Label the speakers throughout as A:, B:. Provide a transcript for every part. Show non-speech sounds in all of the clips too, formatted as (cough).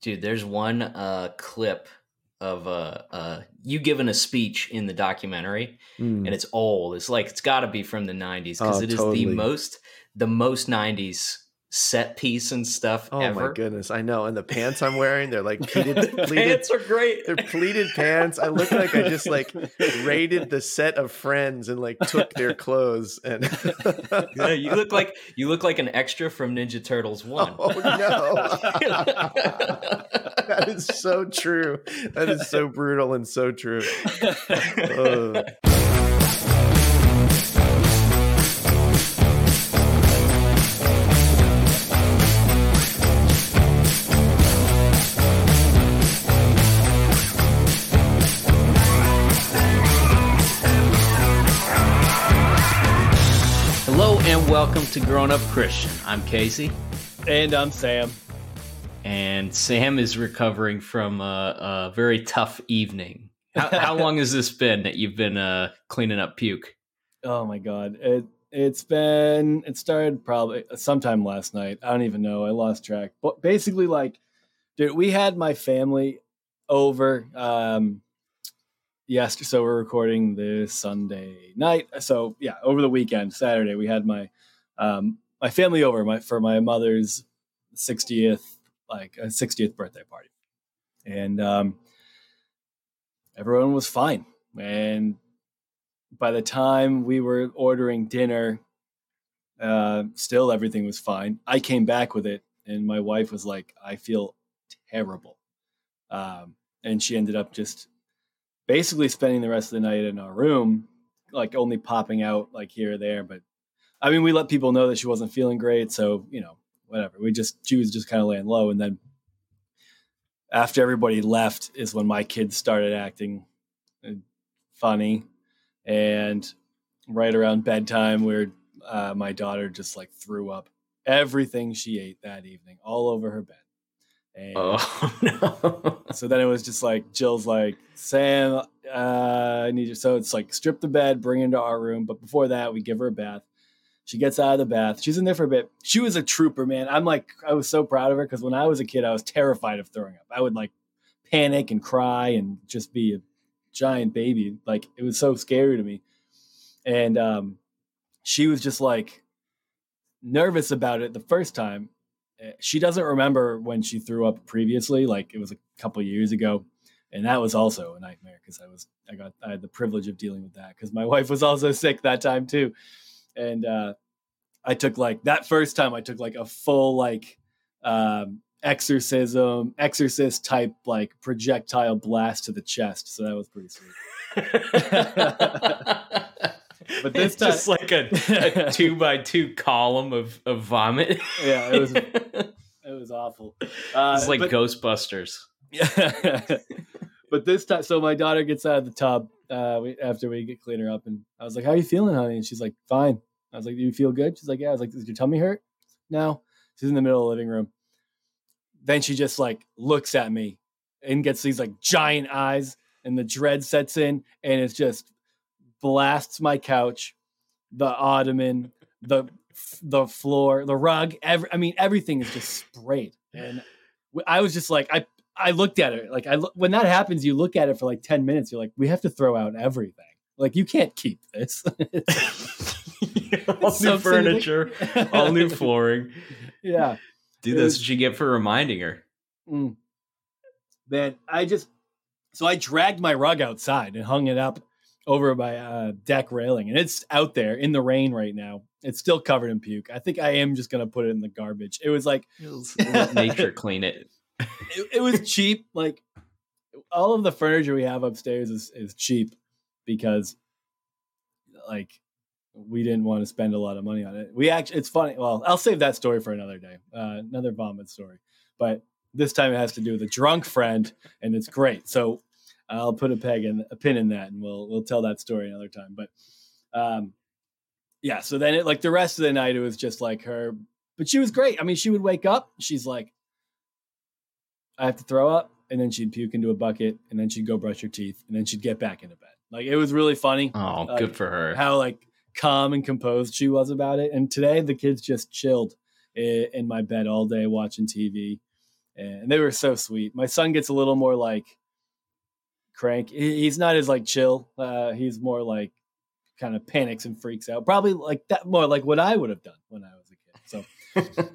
A: Dude, there's one uh, clip of uh, uh, you giving a speech in the documentary,
B: Mm.
A: and it's old. It's like it's got to be from the '90s because
B: Oh,
A: it is
B: totally.
A: the most the most '90s set piece and stuff
B: Oh
A: ever.
B: my goodness, I know. And the pants I'm wearing, they're like (laughs) pleated,
A: the
B: pleated
A: pants are great.
B: they're pleated pants. I look like I just like raided the set of friends and like took their (laughs) clothes and
A: Yeah, you look like you look like an extra from Ninja Turtles (laughs) One.
B: Oh no. that is so true. That is so brutal and so true.
A: Welcome to Grown Up Christian. I'm Casey,
C: And I'm Sam.
A: and Sam is recovering from a, a very tough evening. How, how long has this been that you've been uh, cleaning up puke?
C: Oh my god. It it's been it started probably sometime last night. I don't even know. I lost track. But basically like dude, we had my family over um yes, so we're recording this Sunday night. So yeah, over the weekend, Saturday, we had my um my family over my for my mother's 60th like a 60th birthday party. And um everyone was fine. And by the time we were ordering dinner, uh, still everything was fine. I came back with it, and my wife was like, "I feel terrible," um, and she ended up just basically spending the rest of the night in our room, like only popping out like here or there. But I mean, we let people know that she wasn't feeling great, so you know, whatever. We just she was just kind of laying low, and then after everybody left is when my kids started acting uh, funny and right around bedtime where uh, my daughter just like threw up everything she ate that evening all over her bed and
A: Oh (laughs) no!
C: so then it was just like jill's like sam uh, i need you so it's like strip the bed bring into our room but before that we give her a bath she gets out of the bath she's in there for a bit she was a trooper man i'm like i was so proud of her because when i was a kid i was terrified of throwing up i would like panic and cry and just be a giant baby. Like it was so scary to me. And um, she was just like nervous about it the first time. Uh, She doesn't remember when she threw up previously, like it was a couple years ago. And that was also a nightmare because I was I got I had the privilege of dealing with that because my (laughs) wife was also sick that time too. And uh I took like that first time I took like a full like um exorcism exorcist type like projectile blast to the chest so that was pretty sweet (laughs)
A: but
C: this
A: it's just like a, a (laughs) two by two column of, of vomit.
C: yeah it was (laughs) it was awful uh,
A: it's like
C: but,
A: Ghostbusters. Yeah.
C: but this time so my daughter gets out of the tub uh we, after we get clean her up and i was like how are you feeling honey? And she's like fine. I was like do you feel good? She's like yeah. I was like does your tummy hurt? No. She's in the middle of the living room. Then she just like looks at me and gets these like giant eyes and the dread sets in and it's just blasts my couch the ottoman the the floor the rug every, i mean everything is just sprayed. And I was just like i i looked at it like i look, when that happens you look at it for like 10 minutes you're like we have to throw out everything like you can't keep this (laughs) (laughs)
A: all new furniture, all new (laughs) flooring.
C: yeah
A: Dude,
C: It
A: that's
C: was-
A: what you get for reminding her.
C: Mm. Man, I just so I dragged my rug outside and hung it up over my uh, deck railing, and it's out there in the rain right now. It's still covered in puke. I think I am just gonna put it in the garbage. It was like
A: Let nature clean it.
C: It, it was cheap. Like all of the furniture we have upstairs is is cheap because like we didn't want to spend a lot of money on it. We actually, it's funny. Well, I'll save that story for another day, uh, another vomit story. But this time it has to do with a drunk friend, and it's great. So I'll put a peg in a pin in that, and we'll we'll tell that story another time. But um, yeah. So then it like the rest of the night, it was just like her, but she was great. I mean, she would wake up, she's like, I have to throw up, and then she'd puke into a bucket, and then she'd go brush her teeth, and then she'd get back into bed. Like it was really funny
A: Oh,
C: Like,
A: good for her.
C: how like calm and composed she was about it. And today the kids just chilled in my bed all day watching TV, and they were so sweet. My son gets a little more like crank. He's not as like chill. Uh, he's more like kind of panics and freaks out. Probably like that, more like what I would have done when I was a kid.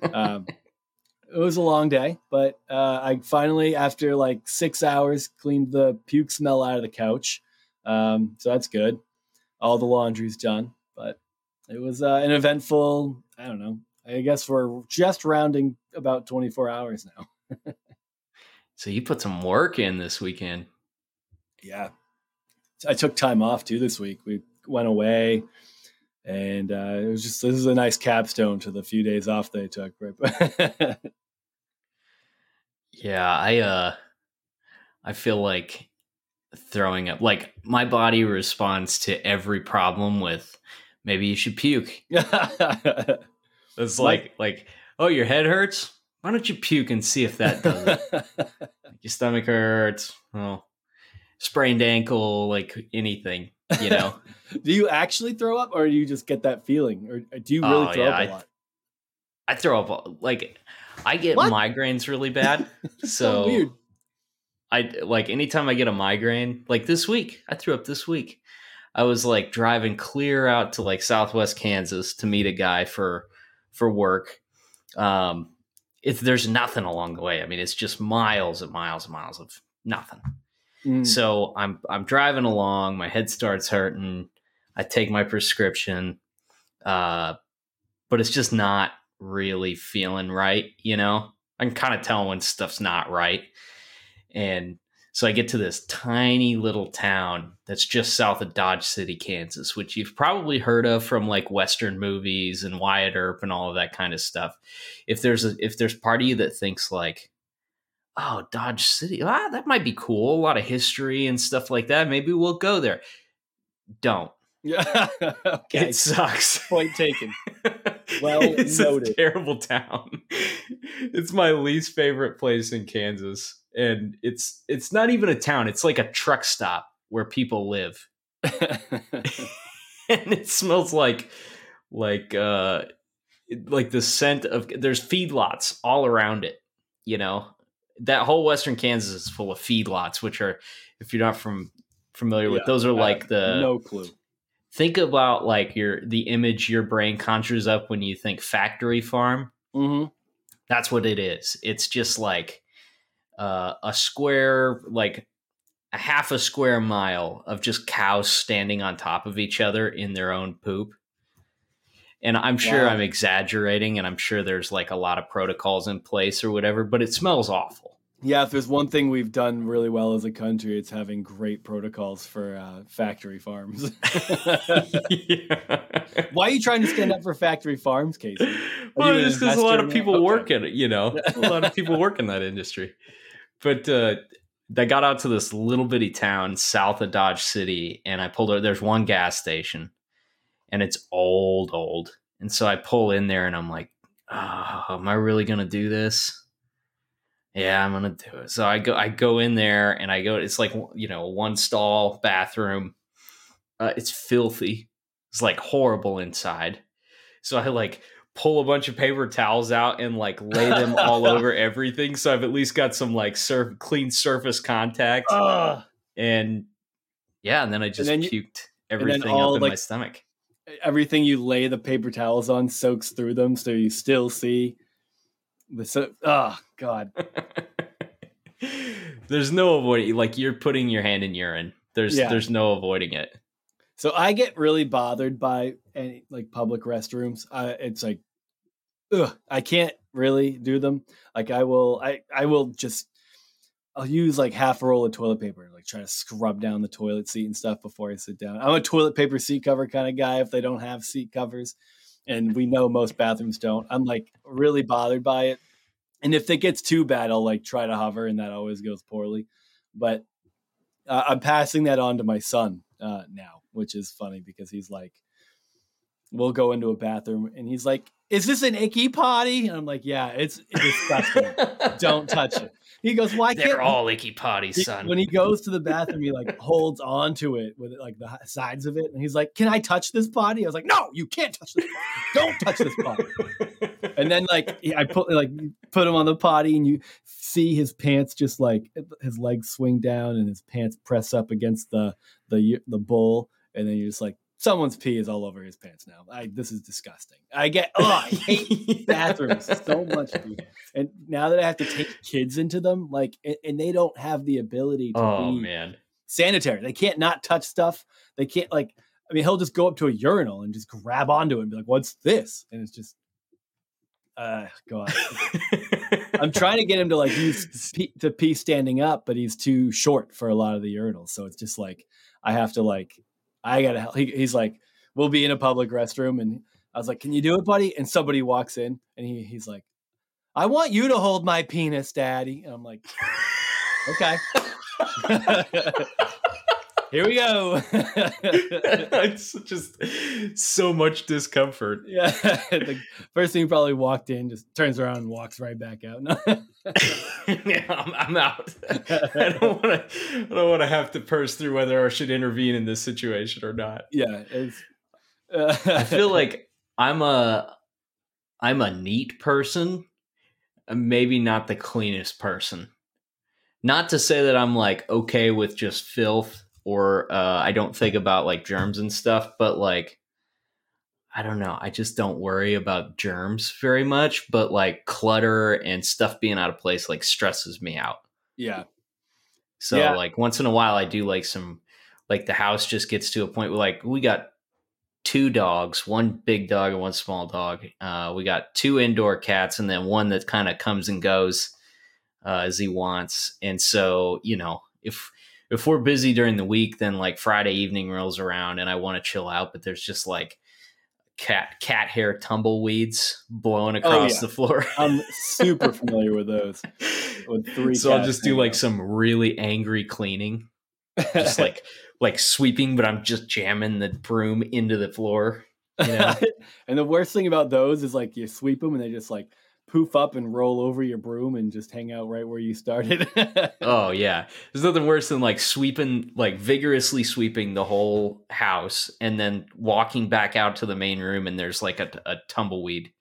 C: So (laughs) um, it was a long day, but uh, I finally, after like six hours, cleaned the puke smell out of the couch. Um, so that's good. All the laundry's done, but it was uh, an eventful. I don't know. I guess we're just rounding about 24 hours now. (laughs)
A: so you put some work in this weekend.
C: Yeah. I took time off too this week. We went away and uh, it was just this is a nice capstone to the few days off they took right? (laughs)
A: Yeah i uh i feel like throwing up like my body responds to every problem with maybe you should puke. (laughs) It's like like oh your head hurts? Why don't you puke and see if that does it? (laughs) Your stomach hurts. Oh sprained ankle like anything you know (laughs)
C: do you actually throw up or do you just get that feeling or do you really oh, throw yeah, up a lot
A: I, I, throw up like i get what? migraines really bad (laughs) so, so weird I like anytime I get a migraine, like this week, I threw up this week. I was like driving clear out to like Southwest Kansas to meet a guy for for work. Um, if there's nothing along the way, I mean, it's just miles and miles and miles of nothing. Mm. So I'm I'm driving along, my head starts hurting. I take my prescription, uh, but it's just not really feeling right. You know, I can kind of tell when stuff's not right. And so I get to this tiny little town that's just south of Dodge City, Kansas, which you've probably heard of from like Western movies and Wyatt Earp and all of that kind of stuff. If there's a if there's part of you that thinks like, oh, Dodge City, ah, that might be cool, a lot of history and stuff like that. Maybe we'll go there. Don't.
C: Yeah. (laughs) okay.
A: It sucks.
C: Point taken. (laughs) Well
A: it's noted. a terrible town. It's my least favorite place in Kansas and it's it's not even a town it's like a truck stop where people live (laughs) and it smells like like uh like the scent of there's feedlots all around it you know that whole western kansas is full of feedlots which are if you're not from familiar yeah, with those are like the
C: no clue
A: think about like your the image your brain conjures up when you think factory farm
C: mm-hmm.
A: that's what it is it's just like uh, a square like a half a square mile of just cows standing on top of each other in their own poop. And I'm sure wow. I'm exaggerating and I'm sure there's like a lot of protocols in place or whatever, but it smells awful.
C: Yeah, if there's one thing we've done really well as a country, it's having great protocols for uh, factory farms. (laughs) (laughs) Why are you trying to stand up for factory farms, Casey?
A: well, just because a lot of people okay. work in it, you know, a lot of people work in that industry but uh, I got out to this little bitty town south of Dodge City, and I pulled over. There's one gas station, and it's old, old. And so I pull in there, and I'm like, oh, "Am I really gonna do this?" Yeah, I'm gonna do it. So I go, I go in there, and I go. It's like you know, one stall bathroom. Uh, it's filthy. It's like horrible inside. So I like pull a bunch of paper towels out and like lay them all (laughs) over everything so i've at least got some like surf clean surface contact uh, and yeah and then i just then you, puked everything up in like, my stomach
C: everything you lay the paper towels on soaks through them so you still see the so oh god (laughs)
A: there's no avoiding like you're putting your hand in urine there's yeah. there's no avoiding it
C: so I get really bothered by any like public restrooms. Uh, it's like, ugh, I can't really do them. Like I will, I I will just, I'll use like half a roll of toilet paper like try to scrub down the toilet seat and stuff before I sit down. I'm a toilet paper seat cover kind of guy. If they don't have seat covers, and we know most bathrooms don't, I'm like really bothered by it. And if it gets too bad, I'll like try to hover, and that always goes poorly. But uh, I'm passing that on to my son uh, now which is funny because he's like, we'll go into a bathroom and he's like, "Is this an icky potty?" And I'm like, "Yeah, it's, it's disgusting. Don't touch it." He goes, "Why
A: They're
C: can't?"
A: They're all icky potties, son.
C: When he goes to the bathroom, he like holds on to it with like the sides of it, and he's like, "Can I touch this potty?" I was like, "No, you can't touch this. Potty. Don't touch this potty." (laughs) and then like I put like put him on the potty, and you see his pants just like his legs swing down, and his pants press up against the the the bowl, and then you're just like, someone's pee is all over his pants now. I this is disgusting. I get oh I hate (laughs) bathrooms so much. And now that I have to take kids into them, like and, and they don't have the ability to
A: oh man
C: sanitary. They can't not touch stuff. They can't like I mean he'll just go up to a urinal and just grab onto it and be like, "What's this?" And it's just uh god. (laughs) I'm trying to get him to like use pee, to pee standing up, but he's too short for a lot of the urinals. So it's just like I have to like I gotta help. He, he's like, we'll be in a public restroom, and I was like, "Can you do it, buddy?" And somebody walks in, and he he's like, "I want you to hold my penis, daddy." And I'm like, "Okay." (laughs) (laughs) Here we go. (laughs)
A: it's just so much discomfort. (laughs)
C: Yeah. the first thing he probably walked in, just turns around and walks right back out. (laughs)
A: yeah, I'm, I'm out. I don't want to. I don't want to have to purse through whether I should intervene in this situation or not.
C: Yeah,
A: uh, I feel like I'm a I'm a neat person, maybe not the cleanest person. Not to say that I'm like okay with just filth or uh, I don't think about like germs and stuff, but like I don't know, I just don't worry about germs very much, but like clutter and stuff being out of place like stresses me out.
C: Yeah.
A: So yeah. like once in a while I do like some like the house just gets to a point where like we got two dogs, one big dog and one small dog. Uh, we got two indoor cats and then one that kind of comes and goes uh, as he wants. And so, you know, if if we're busy during the week, then like Friday evening rolls around and I want to chill out, but there's just like cat cat hair tumbleweeds blowing oh, across oh, yeah. the floor.
C: I'm super (laughs) familiar with those.
A: With three. So I'll just do like out. some really angry cleaning, just like (laughs) like sweeping, but I'm just jamming the broom into the floor. You know? (laughs)
C: and the worst thing about those is like you sweep them and they just like poof up and roll over your broom and just hang out right where you started. (laughs)
A: oh yeah. There's nothing worse than like sweeping like vigorously sweeping the whole house and then walking back out to the main room and there's like a, a tumbleweed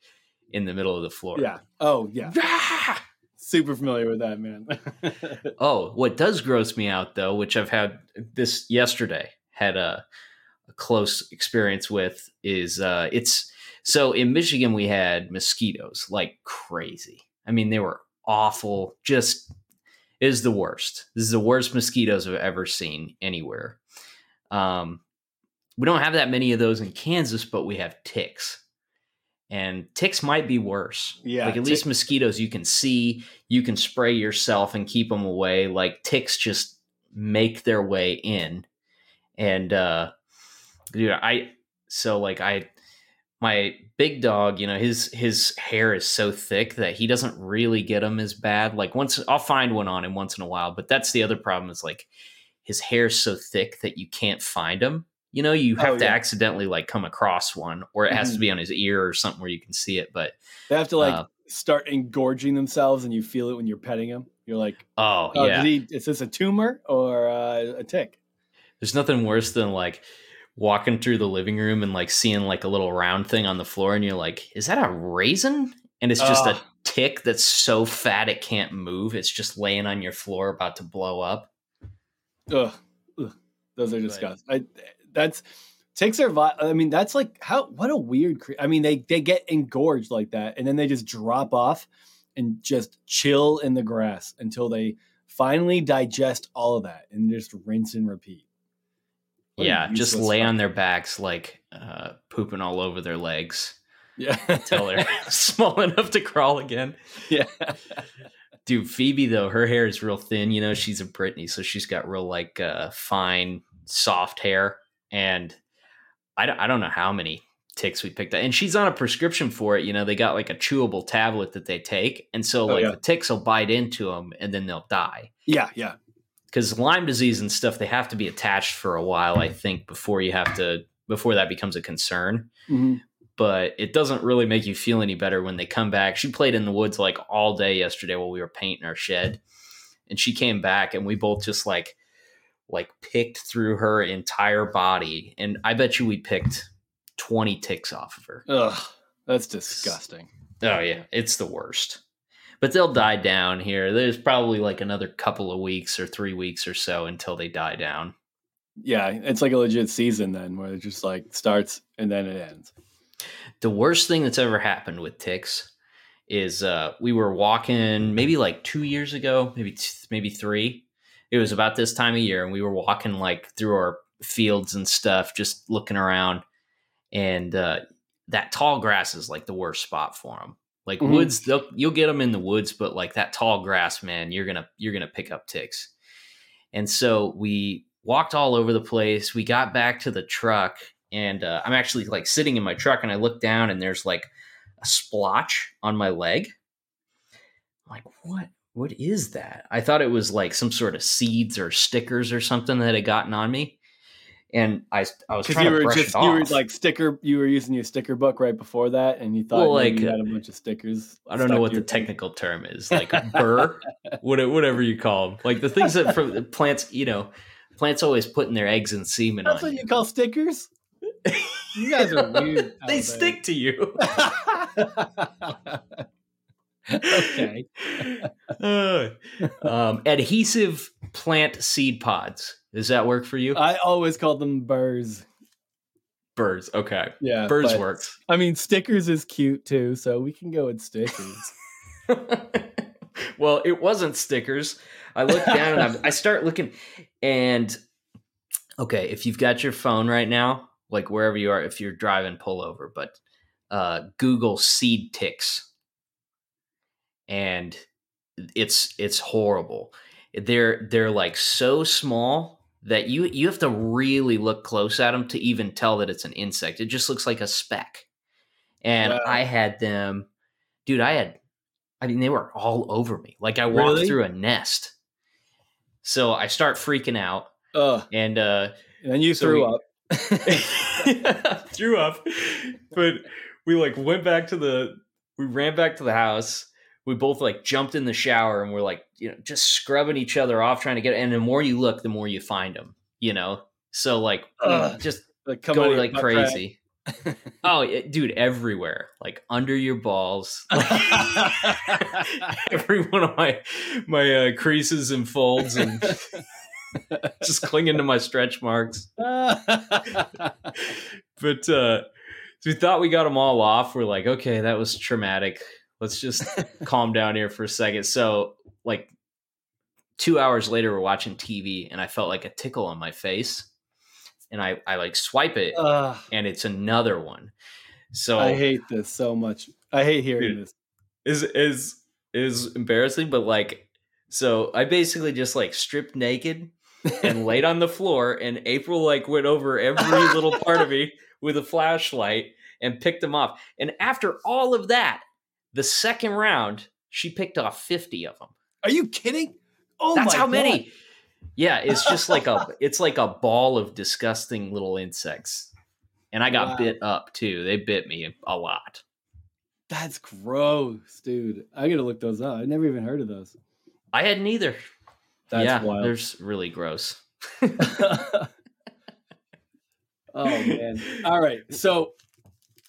A: in the middle of the floor.
C: Yeah. Oh yeah. (laughs) Super familiar with that, man. (laughs)
A: oh, what does gross me out though, which I've had this yesterday, had a, a close experience with is uh it's so in Michigan, we had mosquitoes like crazy. I mean, they were awful. Just is the worst. This is the worst mosquitoes I've ever seen anywhere. Um, we don't have that many of those in Kansas, but we have ticks. And ticks might be worse.
C: Yeah.
A: Like at least mosquitoes you can see, you can spray yourself and keep them away. Like ticks just make their way in. And uh dude, I so like I my big dog, you know, his his hair is so thick that he doesn't really get them as bad. Like once I'll find one on him once in a while, but that's the other problem is like his hair's so thick that you can't find him. You know, you have oh, to yeah. accidentally like come across one, or it has mm-hmm. to be on his ear or something where you can see it. But
C: they have to like uh, start engorging themselves, and you feel it when you're petting him. You're like,
A: oh, oh yeah, he,
C: is this a tumor or uh, a tick?
A: There's nothing worse than like walking through the living room and like seeing like a little round thing on the floor and you're like is that a raisin? And it's just a tick that's so fat it can't move. It's just laying on your floor about to blow up.
C: Ugh, ugh. those are disgusting I, that's ticks are i mean that's like how what a weird cre- i mean they they get engorged like that and then they just drop off and just chill in the grass until they finally digest all of that and just rinse and repeat
A: yeah, just lay on their backs like uh, pooping all over their legs.
C: Yeah,
A: until they're (laughs) (laughs) small enough to crawl again.
C: Yeah,
A: dude. Phoebe though, her hair is real thin. You know, she's a Brittany, so she's got real like uh, fine, soft hair. And I don't, I don't know how many ticks we picked up, and she's on a prescription for it. You know, they got like a chewable tablet that they take, and so oh, like yeah. the ticks will bite into them, and then they'll die.
C: Yeah, yeah
A: because Lyme disease and stuff they have to be attached for a while, I think, before you have to before that becomes a concern.
C: Mm-hmm.
A: But it doesn't really make you feel any better when they come back. She played in the woods like all day yesterday while we were painting our shed, and she came back, and we both just like like picked through her entire body, and I bet you we picked twenty ticks off of her.
C: Ugh, that's disgusting.
A: Oh yeah, it's the worst. But they'll die down here. There's probably like another couple of weeks or three weeks or so until they die down.
C: Yeah, it's like a legit season then, where it just like starts and then it ends.
A: The worst thing that's ever happened with ticks is uh, we were walking maybe like two years ago, maybe t- maybe three. It was about this time of year, and we were walking like through our fields and stuff, just looking around, and uh, that tall grass is like the worst spot for them. Like mm-hmm. woods, you'll get them in the woods, but like that tall grass, man, you're gonna you're gonna pick up ticks. And so we walked all over the place. We got back to the truck, and uh, I'm actually like sitting in my truck, and I look down, and there's like a splotch on my leg. I'm like, what? What is that? I thought it was like some sort of seeds or stickers or something that had gotten on me and I I was trying
C: you were
A: to brush
C: just
A: it off.
C: you were like sticker you were using your sticker book right before that and you thought well, like you had a bunch of stickers.
A: I don't know what the technical term is, like burr, (laughs) whatever you call them, like the things that from plants, you know, plants always putting their eggs and semen.
C: That's what you. you call stickers. You guys are (laughs) weird.
A: they stick to you. (laughs)
C: okay.
A: Uh, um, adhesive plant seed pods. Does that work for you?
C: I always call them burrs.
A: Burrs. Okay.
C: Yeah.
A: Burrs works.
C: I mean, stickers is cute too, so we can go with stickers. (laughs)
A: well, it wasn't stickers. I look down and I, I start looking, and okay, if you've got your phone right now, like wherever you are, if you're driving, pull over. But uh, Google seed ticks, and it's it's horrible. They're they're like so small that you you have to really look close at them to even tell that it's an insect. It just looks like a speck. And wow. I had them, dude. I had, I mean, they were all over me. Like I walked really? through a nest. So I start freaking out, and uh,
C: and you so threw
A: we, up, (laughs) (laughs) threw up. But we like went back to the, we ran back to the house. We both like jumped in the shower and we're like you know just scrubbing each other off trying to get and the more you look the more you find them you know? So like uh, just like go like crazy. (laughs) oh it, dude everywhere like under your balls. (laughs) Every one of my my uh, creases and folds and (laughs) just clinging to my stretch marks. But uh so we thought we got them all off. We're like okay that was traumatic let's just (laughs) calm down here for a second. So like two hours later we're watching tv and i felt like a tickle on my face and i i like swipe it uh, and it's another one. So
C: i hate this so much. I hate hearing dude, this.
A: is is is embarrassing but like so i basically just like stripped naked and (laughs) laid on the floor and april like went over every little part of me (laughs) with a flashlight and picked them off. And after all of that the second round she picked off 50 of them
C: are you kidding?
A: Oh, that's how God. many. Yeah, it's just like a (laughs) it's like a ball of disgusting little insects. And I got wow. bit up too. They bit me a lot.
C: That's gross, dude. I gotta look those up. I never even heard of those.
A: I had neither. That's yeah, wild. There's really gross. (laughs)
C: oh man. All right. So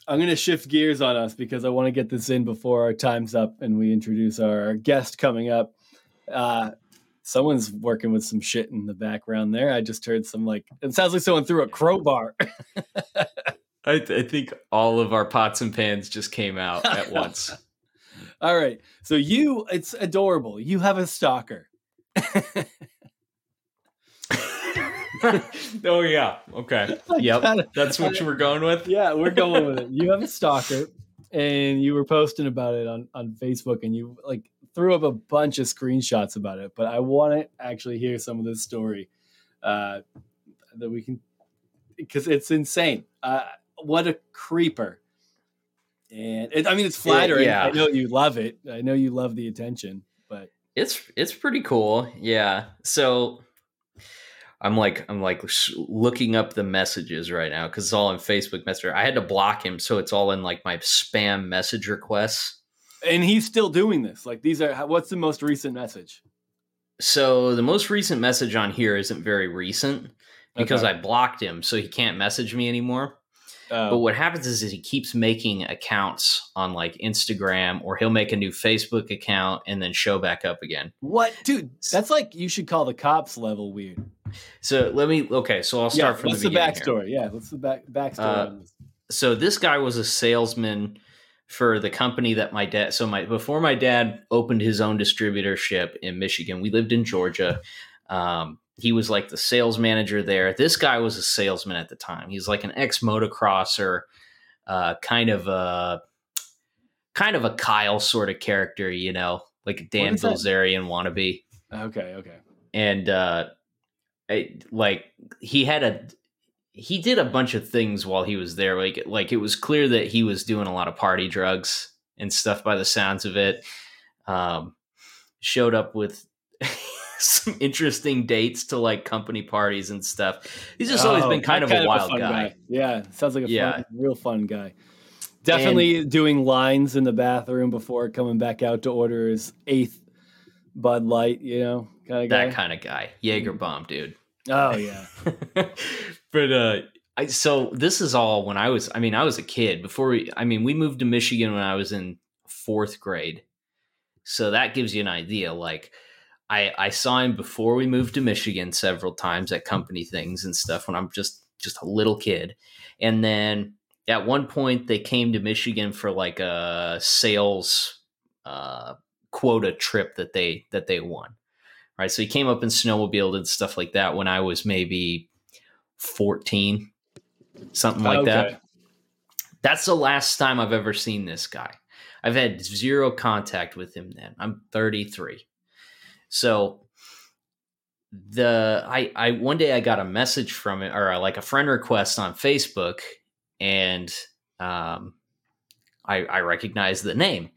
C: I'm going to shift gears on us because I want to get this in before our time's up and we introduce our guest coming up. Uh, someone's working with some shit in the background there. I just heard some like it sounds like someone threw a crowbar. (laughs)
A: I, th- I, think all of our pots and pans just came out at once. (laughs)
C: all right, so you, it's adorable. You have a stalker. (laughs) (laughs)
A: oh yeah. Okay. (laughs) Yep. That's what you were going with.
C: Yeah, we're going (laughs) with it. You have a stalker, and you were posting about it on on Facebook, and you like threw up a bunch of screenshots about it. But I want to actually hear some of this story uh, that we can because it's insane. Uh, what a creeper! And it, I mean, it's flattering. yeah. I know you love it. I know you love the attention, but
A: it's it's pretty cool. Yeah. So I'm like I'm like looking up the messages right now because it's all in Facebook Messenger. I had to block him, so it's all in like my spam message requests.
C: And he's still doing this. Like these are what's the most recent message?
A: So the most recent message on here isn't very recent because okay. I blocked him, so he can't message me anymore. Oh. But what happens is, is he keeps making accounts on like Instagram or he'll make a new Facebook account and then show back up again.
C: What, dude? That's like you should call the cops level weird.
A: So let me. Okay, so I'll start yeah, from
C: what's
A: the,
C: the backstory? Here. Yeah, what's the back backstory? Uh,
A: so this guy was a salesman for the company that my dad. So my before my dad opened his own distributorship in Michigan, we lived in Georgia. Um, he was like the sales manager there. This guy was a salesman at the time. He's like an ex motocrosser, uh, kind of a kind of a Kyle sort of character, you know, like a Dan Bilzerian wannabe.
C: Okay, okay.
A: And uh, I, like he had a he did a bunch of things while he was there. Like like it was clear that he was doing a lot of party drugs and stuff by the sounds of it. Um, showed up with (laughs) some interesting dates to like company parties and stuff. He's just oh, always been kind of kind a wild of a guy.
C: guy. Yeah, sounds like a yeah. fun, real fun guy. Definitely and, doing lines in the bathroom before coming back out to order his eighth Bud Light. You know,
A: kind of. That kind of guy. Jaeger mm-hmm. bomb, dude.
C: Oh (laughs) yeah.
A: but uh I so this is all when I was I mean I was a kid before we I mean we moved to Michigan when I was in 4th grade. So that gives you an idea like I I saw him before we moved to Michigan several times at company things and stuff when I'm just just a little kid. And then at one point they came to Michigan for like a sales uh quota trip that they that they won right? So he came up and snowmobiled and stuff like that when I was maybe 14, something like okay. that. That's the last time I've ever seen this guy. I've had zero contact with him then. I'm 33. So the I I one day I got a message from it or like a friend request on Facebook and um I I recognized the name.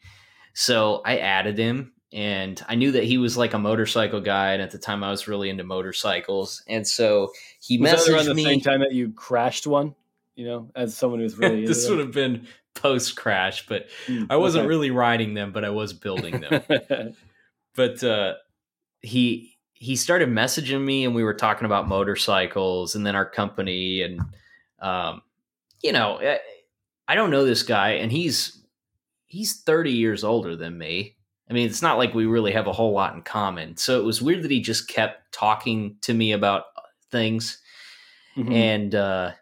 A: So I added him and I knew that he was like a motorcycle guy, and at the time I was really into motorcycles, and so he was messaged around the
C: me. Same time that you crashed one, you know, as someone who's really (laughs)
A: this would have been post crash, but mm, I wasn't okay. really riding them, but I was building them. (laughs) but uh, he he started messaging me, and we were talking about motorcycles, and then our company, and um, you know, I, I don't know this guy, and he's he's thirty years older than me I mean, it's not like we really have a whole lot in common. So it was weird that he just kept talking to me about uh, things mm-hmm. and uh,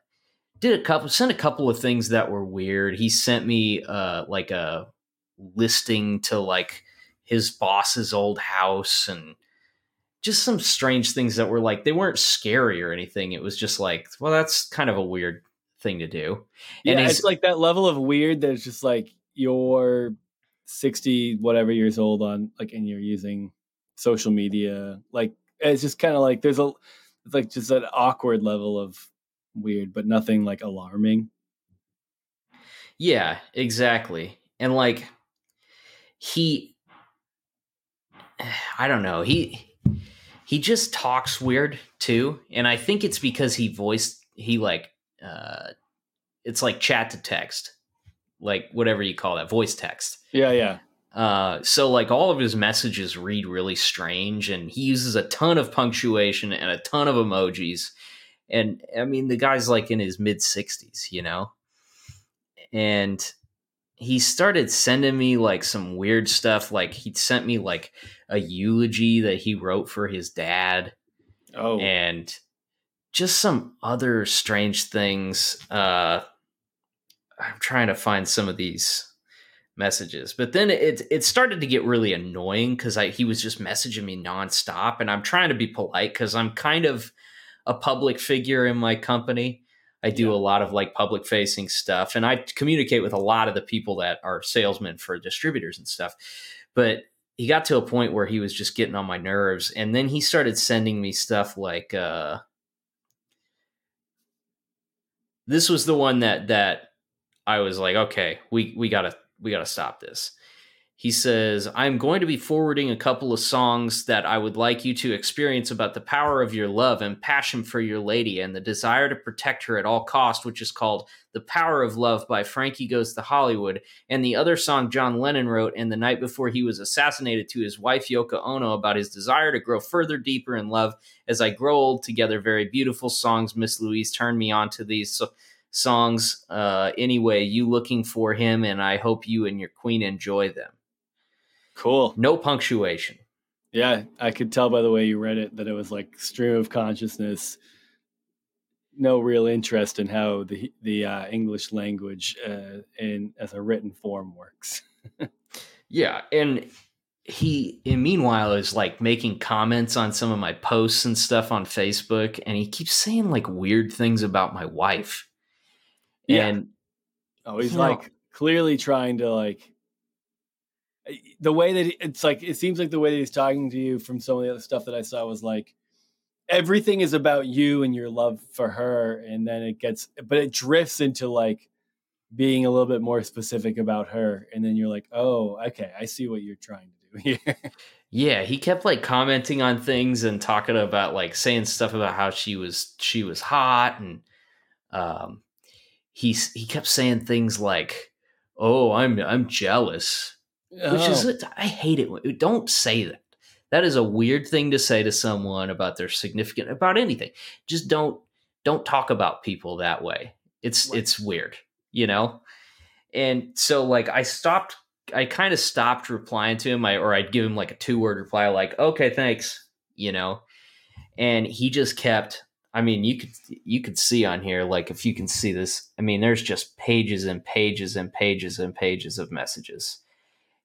A: did a couple, sent a couple of things that were weird. He sent me uh, like a listing to like his boss's old house and just some strange things that were like, they weren't scary or anything. It was just like, well, that's kind of a weird thing to do.
C: And yeah, it's like that level of weird that's just like you're 60 whatever years old on like and you're using social media like it's just kind of like there's a it's like just an awkward level of weird but nothing like alarming.
A: Yeah exactly and like he (sighs) i don't know he he just talks weird too and i think it's because he voiced he like uh it's like chat to text like whatever you call that voice text.
C: Yeah, yeah.
A: Uh, so like all of his messages read really strange, and he uses a ton of punctuation and a ton of emojis. And I mean, the guy's like in his mid sixties, you know, and he started sending me like some weird stuff. Like he sent me like a eulogy that he wrote for his dad.
C: Oh,
A: and just some other strange things. Uh, I'm trying to find some of these messages. But then it it started to get really annoying because I he was just messaging me nonstop, and I'm trying to be polite because I'm kind of a public figure in my company. I do yeah. a lot of like public facing stuff, and I communicate with a lot of the people that are salesmen for distributors and stuff. But he got to a point where he was just getting on my nerves, and then he started sending me stuff like. uh this was the one that that I was like, okay, we we gotta we gotta stop this. He says, I'm going to be forwarding a couple of songs that I would like you to experience about the power of your love and passion for your lady and the desire to protect her at all cost, which is called The Power of Love by Frankie Goes to Hollywood, and the other song John Lennon wrote in the night before he was assassinated to his wife Yoko Ono about his desire to grow further deeper in love as I grow old together. Very beautiful songs. Miss Louise turned me on to these. So songs. Uh, anyway, you looking for him, and I hope you and your queen enjoy them.
C: Cool.
A: No punctuation.
C: Yeah, I could tell by the way you read it that it was like stream of consciousness. No real interest in how the the uh, English language uh, in as a written form works. (laughs)
A: yeah, and he and meanwhile is like making comments on some of my posts and stuff on Facebook, and he keeps saying like weird things about my wife. Yeah. And
C: oh, he's like clearly trying to like the way that it's like it seems like the way that he's talking to you from some of the other stuff that I saw was like everything is about you and your love for her and then it gets but it drifts into like being a little bit more specific about her and then you're like oh okay i see what you're trying to do (laughs) here
A: yeah he kept like commenting on things and talking about like saying stuff about how she was she was hot and um he he kept saying things like oh i'm i'm jealous Oh. Which is, oh. I hate it. Don't say that. That is a weird thing to say to someone about their significant, about anything. Just don't, don't talk about people that way. It's, right. it's weird, you know? And so, like, I stopped, I kind of stopped replying to him, I, or I'd give him like a two word reply, like, okay, thanks, you know? And he just kept, I mean, you could you could see on here, like if you can see this, I mean, there's just pages and pages and pages and pages of messages.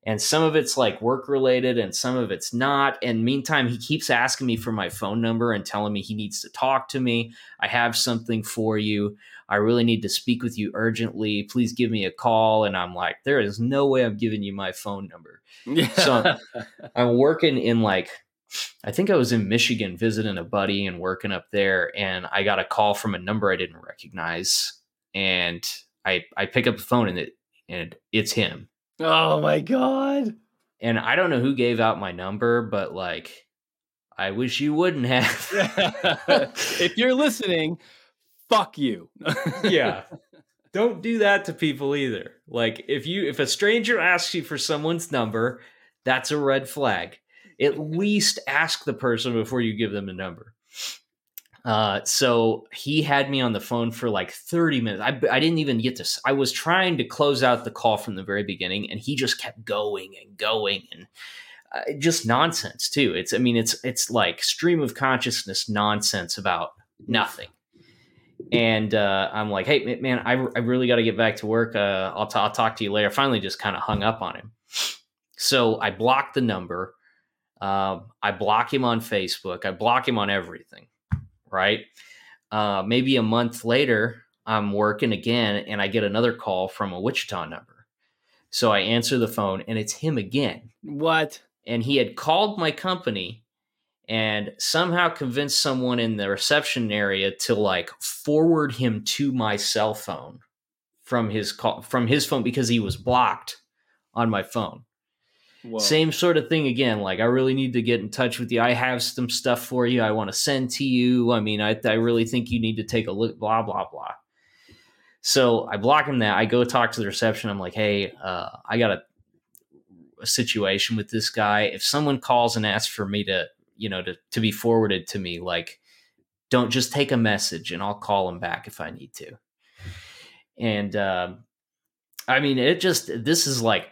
A: And some of it's like work related and some of it's not. And meantime he keeps asking me for my phone number and telling me he needs to talk to me. I have something for you. I really need to speak with you urgently. Please give me a call. And i'm like there is no way i'm giving you my phone number. (laughs) Yeah. so I'm, I'm working in like i think i was in michigan visiting a buddy and working up there and i got a call from a number i didn't recognize and i i pick up the phone and it and it's him
C: Oh my god.
A: And I don't know who gave out my number, but like I wish you wouldn't have. (laughs)
C: if you're listening, fuck you.
A: yeah. (laughs) Don't do that to people either. Like if you if a stranger asks you for someone's number, that's a red flag. At least ask the person before you give them a number. Uh, so he had me on the phone for like 30 minutes. I, I didn't even get to, I was trying to close out the call from the very beginning and he just kept going and going and uh, just nonsense too. It's, I mean, it's, it's like stream of consciousness nonsense about nothing. And uh, I'm like, hey, man, I, I really got to get back to work. Uh, I'll, t- I'll talk to you later. Finally just kind of hung up on him. So I blocked the number. Um, I block him on Facebook. I block him on everything right? Uh, maybe a month later, I'm working again and I get another call from a Wichita number. So I answer the phone and it's him again.
C: What?
A: And he had called my company and somehow convinced someone in the reception area to like forward him to my cell phone from his call from his phone because he was blocked on my phone. Whoa. Same sort of thing again. Like, I really need to get in touch with you. I have some stuff for you. I want to send to you. I mean, I, I really think you need to take a look, blah, blah, blah. So I block him that. I go talk to the reception. I'm like, hey, uh, I got a, a situation with this guy. If someone calls and asks for me to, you know, to, to be forwarded to me, like, don't just take a message and I'll call him back if I need to. And, um, I mean, it just, this is like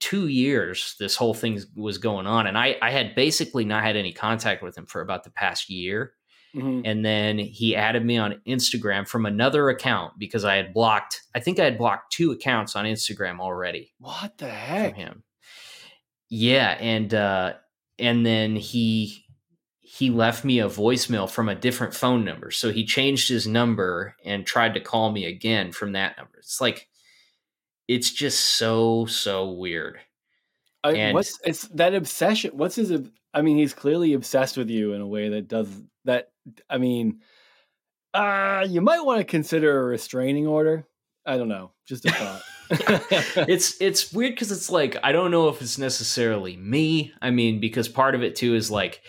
A: two years this whole thing was going on and I, I had basically not had any contact with him for about the past year. Mm-hmm. and then he added me on instagram from another account because i had blocked i think i had blocked two accounts on instagram already
C: what the heck?
A: him. Yeah and uh and then he he left me a voicemail from a different phone number. So he changed his number and tried to call me again from that number. It's like it's just so so weird.
C: I, and what's it's that obsession? What's his? I mean, he's clearly obsessed with you in a way that does that. I mean, uh, you might want to consider a restraining order. I don't know, just a thought. (laughs)
A: it's it's weird because it's like I don't know if it's necessarily me. I mean, because part of it too is like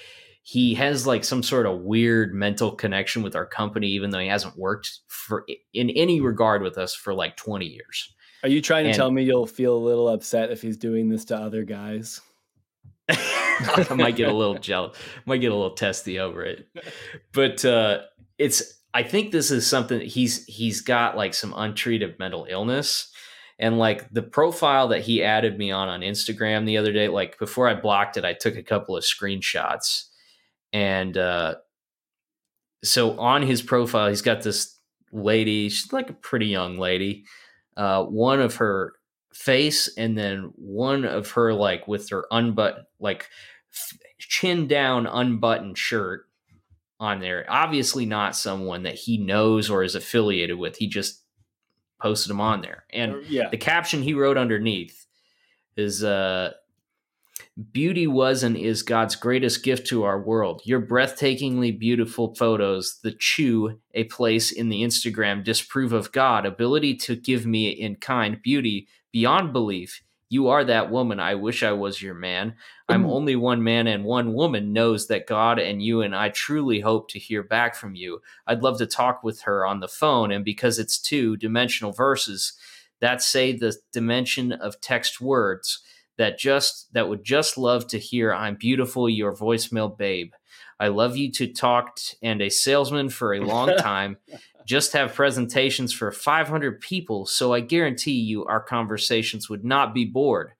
A: he has like some sort of weird mental connection with our company, even though he hasn't worked for in any regard with us for like twenty years.
C: Are you trying to and, tell me you'll feel a little upset if he's doing this to other guys?
A: I might get a little jealous, I might get a little testy over it. But uh, it's I think this is something he's he's got like some untreated mental illness. And like the profile that he added me on on Instagram the other day, like before I blocked it, I took a couple of screenshots. And uh, so on his profile, he's got this lady, she's like a pretty young lady. Uh, one of her face and then one of her like with her unbuttoned like chin down unbuttoned shirt on there. Obviously, not someone that he knows or is affiliated with. He just posted them on there. And yeah. the caption he wrote underneath is uh, Beauty was and is God's greatest gift to our world. Your breathtakingly beautiful photos, the chew, a place in the Instagram, disprove of God, ability to give me in kind beauty beyond belief you are that woman. I wish I was your man. I'm mm. only one man, and one woman knows that God and you and I truly hope to hear back from you. I'd love to talk with her on the phone, and because it's two dimensional verses that say the dimension of text words that just that would just love to hear I'm beautiful, your voicemail babe. I love you to talk t- and a salesman for a long (laughs) time just have presentations for 500 people, so I guarantee you our conversations would not be bored.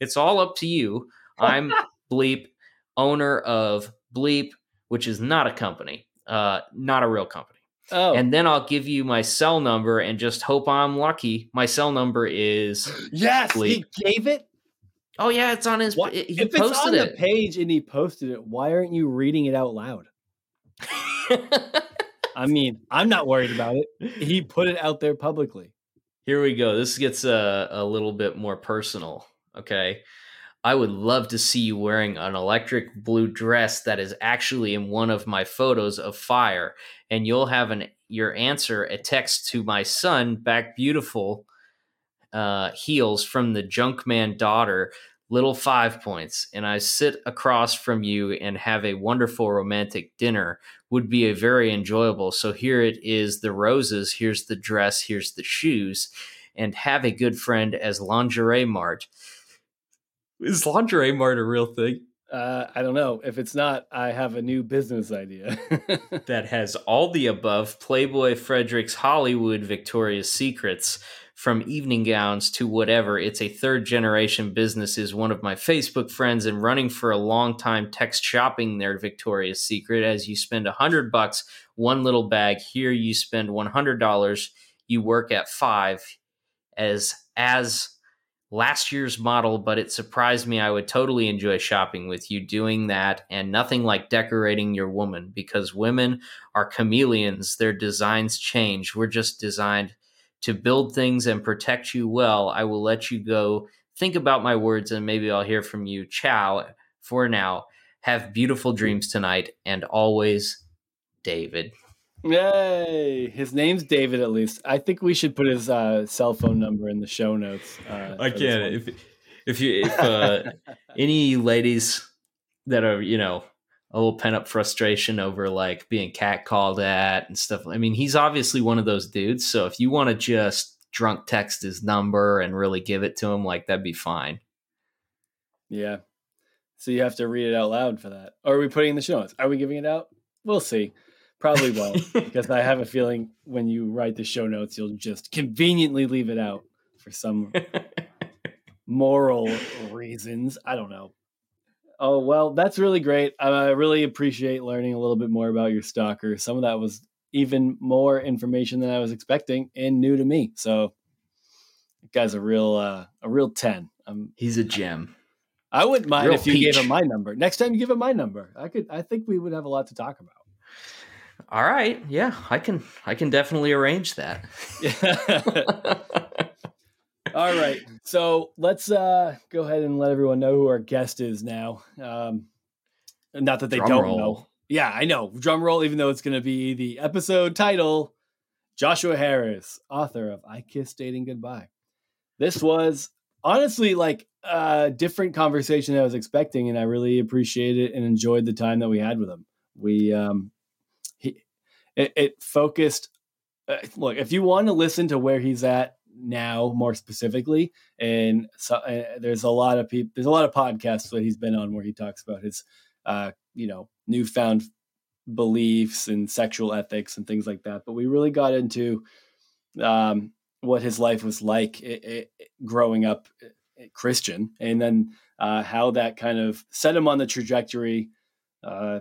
A: It's all up to you. I'm (laughs) Bleep, owner of Bleep, which is not a company, uh, not a real company. Oh. And then I'll give you my cell number and just hope I'm lucky. My cell number is
C: Yes, Bleep. he gave it.
A: Oh yeah, it's on his. What? He
C: if it's on it. the page and he posted it, why aren't you reading it out loud? (laughs) I mean, I'm not worried about it. He put it out there publicly.
A: Here we go. This gets a, a little bit more personal. Okay. I would love to see you wearing an electric blue dress that is actually in one of my photos of fire. And you'll have an your answer a text to my son back beautiful uh, heels from the Junkman daughter little five points, and I sit across from you and have a wonderful romantic dinner would be a very enjoyable. So here it is the roses, here's the dress, here's the shoes, and have a good friend as Lingerie Mart. Is Lingerie Mart a real thing?
C: Uh, I don't know. If it's not, I have a new business idea. (laughs)
A: that has all the above Playboy, Fredericks, Hollywood, Victoria's Secrets, from evening gowns to whatever. It's a third generation business, is one of my Facebook friends and running for a long time text shopping there, Victoria's Secret. As you spend a hundred bucks, one little bag. Here you spend one hundred dollars. You work at five as as last year's model, but it surprised me. I would totally enjoy shopping with you doing that, and nothing like decorating your woman because women are chameleons. Their designs change. We're just designed to build things and protect you well, I will let you go. Think about my words and maybe I'll hear from you. Ciao for now. Have beautiful dreams tonight and always, David.
C: Yay! His name's David. At least I think we should put his uh, cell phone number in the show notes.
A: Uh, I can if if you if uh, (laughs) any ladies that are you know a little pent up frustration over like being catcalled at and stuff. I mean, he's obviously one of those dudes. So if you want to just drunk text his number and really give it to him, like that'd be fine.
C: Yeah. So you have to read it out loud for that. Or are we putting in the show notes? Are we giving it out? We'll see. Probably won't, (laughs) because I have a feeling when you write the show notes, you'll just conveniently leave it out for some (laughs) moral reasons. I don't know. Oh well, that's really great. I really appreciate learning a little bit more about your stalker. Some of that was even more information than I was expecting and new to me. So, guy's a real uh, a real ten.
A: Um, He's a gem.
C: I wouldn't mind real if you peach. gave him my number. Next time you give him my number, I could. I think we would have a lot to talk about.
A: All right. Yeah, I can. I can definitely arrange that. (laughs) (laughs) (laughs)
C: All right. So let's uh, go ahead and let everyone know who our guest is now. Um, not that they Drum don't roll. know. Yeah, I know. Drum roll, even though it's going to be the episode title Joshua Harris, author of I Kissed Dating Goodbye. This was honestly like a different conversation I was expecting, and I really appreciated it and enjoyed the time that we had with him. We, um, he, it, it focused. Uh, look, if you want to listen to where he's at now more specifically and so uh, there's a lot of people there's a lot of podcasts that he's been on where he talks about his uh you know newfound beliefs and sexual ethics and things like that. But we really got into um, what his life was like it, it, growing up eh, Christian, and then uh, how that kind of set him on the trajectory uh,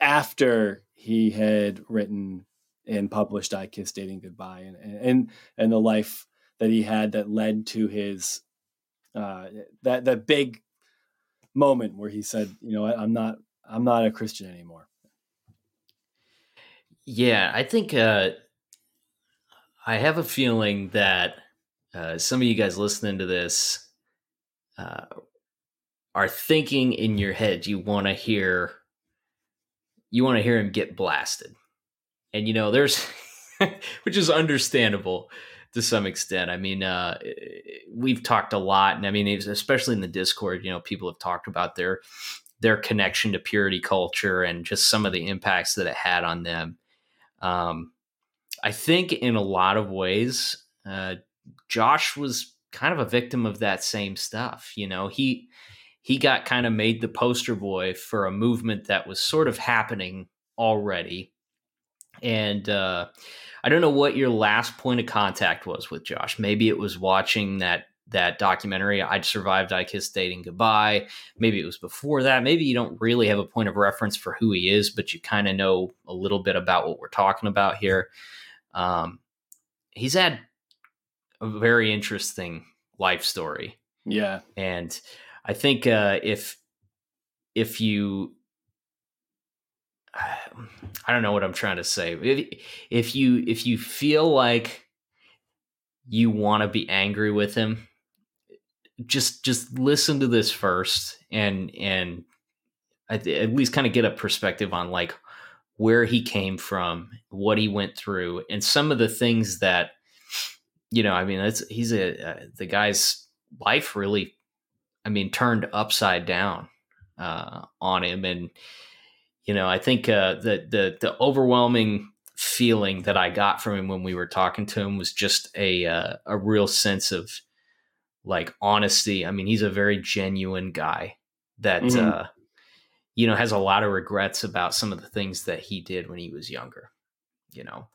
C: after he had written and published "I Kissed Dating Goodbye" and and and the life that he had that led to his uh, that that big moment where he said, "You know, I'm not I'm not a Christian anymore."
A: Yeah, I think uh, I have a feeling that uh, some of you guys listening to this uh, are thinking in your head you want to hear you want to hear him get blasted and you know there's (laughs) which is understandable to some extent. I mean uh, we've talked a lot and i mean especially in the discord you know people have talked about their their connection to purity culture and just some of the impacts that it had on them. Um, i think in a lot of ways uh, josh was kind of a victim of that same stuff you know? He he got kind of made the poster boy for a movement that was sort of happening already and uh, I don't know what your last point of contact was with Josh. Maybe it was watching that that documentary I'd survived I kissed dating goodbye. Maybe it was before that. Maybe you don't really have a point of reference for who he is, but you kind of know a little bit about what we're talking about here. Um, he's had a very interesting life story.
C: Yeah.
A: And I think uh, if if you I don't know what I'm trying to say. If, if you if you feel like you want to be angry with him, just just listen to this first and and at, least kind of get a perspective on like where he came from, what he went through, and some of the things that you know. I mean, that's he's a uh, the guy's life really, I mean, turned upside down uh, on him and you know, I think uh, the the the overwhelming feeling that I got from him when we were talking to him was just a uh, a real sense of like honesty. I mean, he's a very genuine guy that mm-hmm. uh, you know has a lot of regrets about some of the things that he did when he was younger. You know,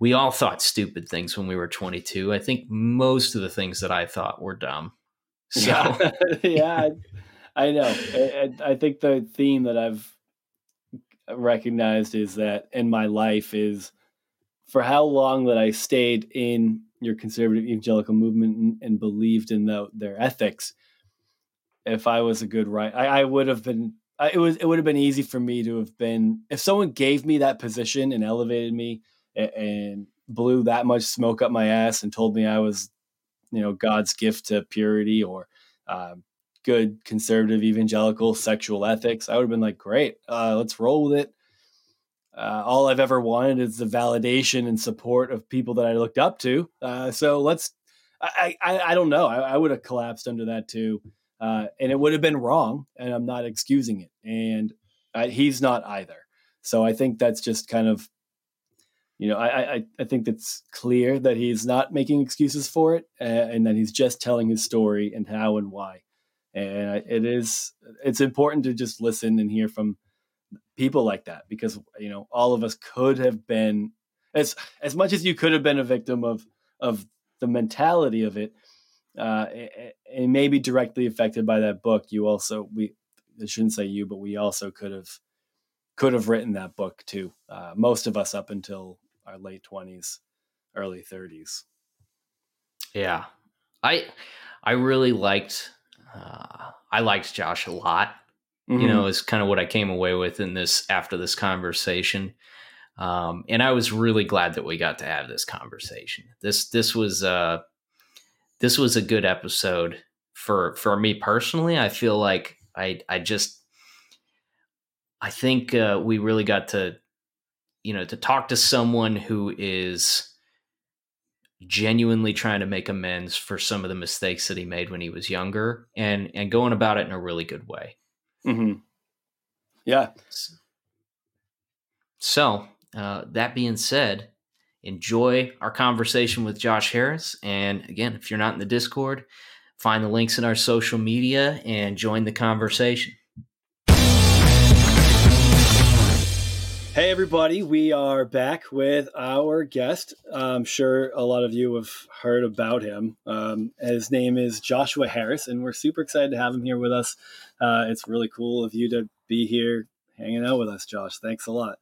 A: we all thought stupid things when we were 22. I think most of the things that I thought were dumb. (laughs) So
C: yeah, yeah I, I know. I, I think the theme that I've recognized is that in my life is for how long that I stayed in your conservative evangelical movement and, and believed in the, their ethics. If I was a good right, I, I would have been. I, it was. It would have been easy for me to have been. If someone gave me that position and elevated me and, and blew that much smoke up my ass and told me I was, you know, God's gift to purity or um, good conservative evangelical sexual ethics, I would have been like, great, uh, let's roll with it. Uh, all I've ever wanted is the validation and support of people that I looked up to. Uh, so let's, I, I, I don't know. I, I, would have collapsed under that too. Uh, and it would have been wrong. And I'm not excusing it. And I, he's not either. So I think that's just kind of, you know, I, I, I think it's clear that he's not making excuses for it uh, and that he's just telling his story and how and why and it is it's important to just listen and hear from people like that because you know all of us could have been as as much as you could have been a victim of of the mentality of it uh and maybe directly affected by that book you also we I shouldn't say you but we also could have could have written that book too uh most of us up until our late 20s early 30s
A: yeah. I i really liked uh, I liked Josh a lot. Mm-hmm. You know, is kind of what I came away with in this after this conversation. Um, and I was really glad that we got to have this conversation. This this was uh this was a good episode for for me personally. I feel like I I just I think uh, we really got to you know to talk to someone who is genuinely trying to make amends for some of the mistakes that he made when he was younger and and going about it in a really good way.
C: Mm-hmm. yeah.
A: So uh, that being said enjoy our conversation with josh harris. And again if you're not in the discord find the links in our social media and join the conversation
C: Hey, everybody, we are back with our guest. I'm sure a lot of you have heard about him. Um, his name is Joshua Harris, and we're super excited to have him here with us. Uh, it's really cool of you to be here hanging out with us, Josh. Thanks a lot.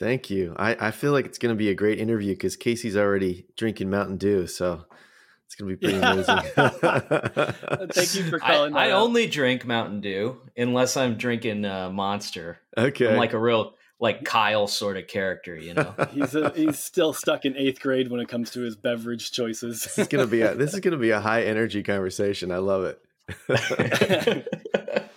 B: Thank you. I, I feel like it's going to be a great interview because Casey's already drinking Mountain Dew. So it's going to be (laughs) pretty amazing.
C: Thank you for calling.
A: I, I only drink Mountain Dew unless I'm drinking uh, Monster.
B: Okay.
A: I'm like a real like Kyle sort of character, you know. (laughs)
C: he's a, he's still stuck in eighth grade when it comes to his beverage choices.
B: this is gonna be a, this is gonna be a high energy conversation. I love it. (laughs)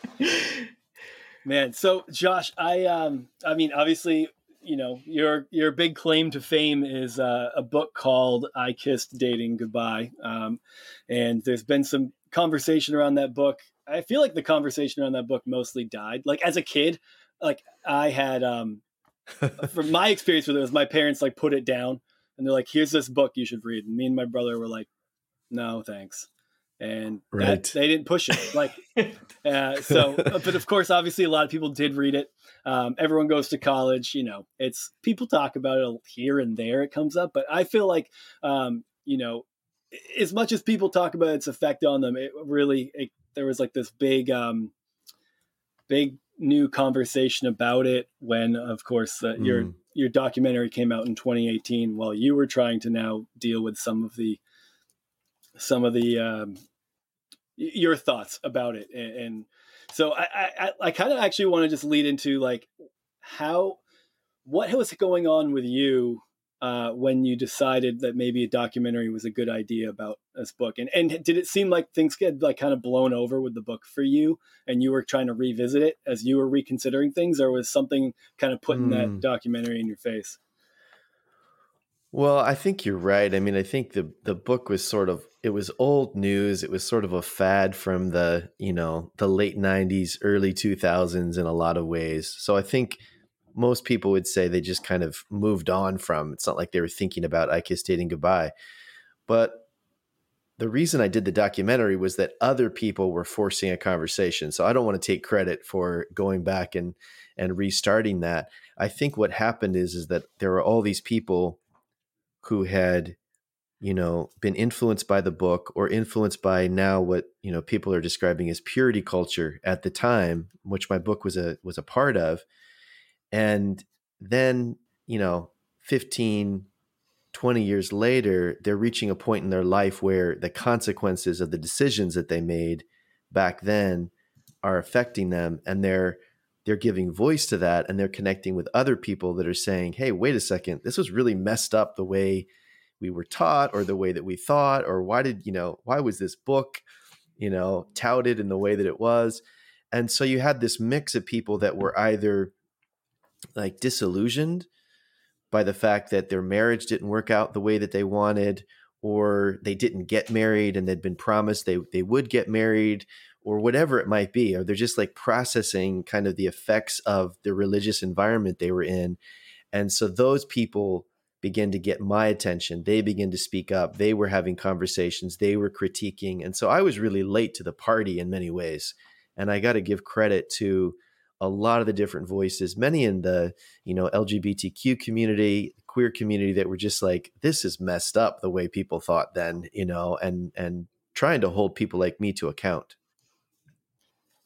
C: Man, so Josh, I um, I mean, obviously, you know, your your big claim to fame is uh, a book called "I Kissed Dating Goodbye," um, and there's been some conversation around that book. I feel like the conversation around that book mostly died. Like as a kid, like I had um (laughs) from my experience with it was my parents like put it down and they're like, here's this book you should read. And me and my brother were like, no, thanks. And right. that, they didn't push it. Like, (laughs) uh, so, but of course, obviously a lot of people did read it. Um, everyone goes to college, you know, it's people talk about it here and there. It comes up, but I feel like, um, you know, as much as people talk about its effect on them, it really, it, there was like this big, um, big new conversation about it when, of course, uh, mm. your your documentary came out in 2018. While you were trying to now deal with some of the some of the um, your thoughts about it, and, and so I I, I kind of actually want to just lead into like how what was going on with you uh, when you decided that maybe a documentary was a good idea about this book and and did it seem like things get like kind of blown over with the book for you and you were trying to revisit it as you were reconsidering things or was something kind of putting mm. that hmm. documentary in your face
B: well i think you're right i mean i think the the book was sort of it was old news it was sort of a fad from the you know the late 90s early 2000s in a lot of ways so i think most people would say they just kind of moved on from. It's not like they were thinking about I Kissed Dating Goodbye. But the reason I did the documentary was that other people were forcing a conversation. So I don't want to take credit for going back and and restarting that. I think what happened is is that there were all these people who had you know been influenced by the book or influenced by now what you know people are describing as purity culture at the time which my book was a was a part of and then, you know, 15, 20 years later, they're reaching a point in their life where the consequences of the decisions that they made back then are affecting them and they're they're giving voice to that and they're connecting with other people that are saying, "Hey, wait a second. This was really messed up the way we were taught or the way that we thought or why did, you know, why was this book, you know, touted in the way that it was?" And so you had this mix of people that were either like disillusioned by the fact that their marriage didn't work out the way that they wanted or they didn't get married and they'd been promised they they would get married or whatever it might be or they're just like processing kind of the effects of the religious environment they were in. And so those people begin to get my attention. They begin to speak up. They were having conversations. They were critiquing. And so i was really late to the party in many ways. And i got to give credit to a lot of the different voices, many in the, you know, LGBTQ community, queer community that were just like, this is messed up the way people thought then, you know, and and trying to hold people like me to account.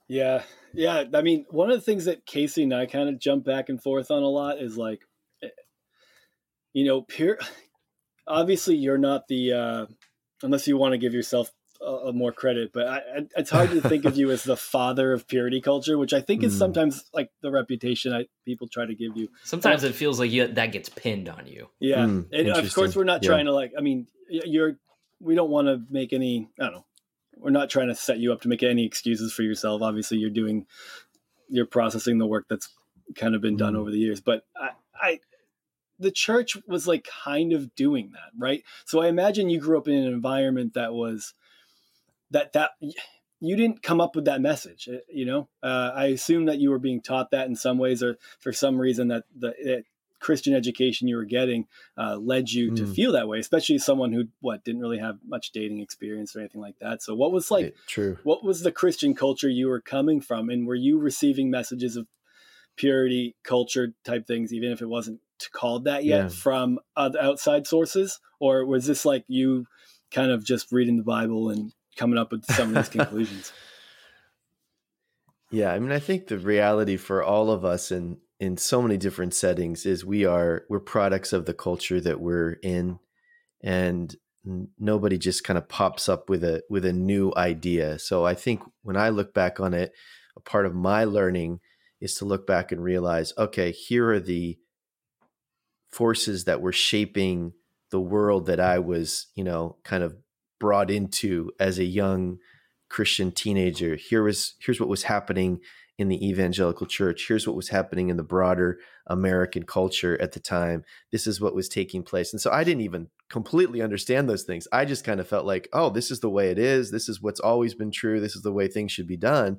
C: Yeah. Yeah. I mean, one of the things that Casey and I kind of jump back and forth on a lot is like, eh, you know, peer obviously you're not the uh unless you want to give yourself uh, more credit, but I, it's hard to think of you as the father of purity culture, which I think is mm. sometimes like the reputation I, people try to give you.
A: Sometimes it feels like you, that gets pinned on you.
C: Yeah, mm, and of course we're not yeah. trying to like. I mean, you're. We don't want to make any. I don't know. We're not trying to set you up to make any excuses for yourself. Obviously, you're doing. You're processing the work that's kind of been done mm. over the years, but I, I the church was like kind of doing that, right? So I imagine you grew up in an environment that was that that you didn't come up with that message eh, you know uh, i assume that you were being taught that in some ways or for some reason that the christian education you were getting uh, led you mm. to feel that way especially someone who what didn't really have much dating experience or anything like that so what was like
B: true
C: what was the christian culture you were coming from and were you receiving messages of purity culture type things, even if it wasn't called that yet, yeah. from outside sources, or was this like you kind of just reading the Bible and coming up with some of these (laughs) conclusions?
B: Yeah, I mean, I think the reality for all of us in in so many different settings is we are we're products of the culture that we're in, and nobody just kind of pops up with a with a new idea. So I think when I look back on it, a part of my learning is to look back and realize, okay, here are the forces that were shaping the world that I was, you know, kind of brought into as a young Christian teenager. Here was here's what was happening in the evangelical church. Here's what was happening in the broader American culture at the time. This is what was taking place. And so I didn't even completely understand those things. I just kind of felt like, oh, this is the way it is. This is what's always been true. This is the way things should be done.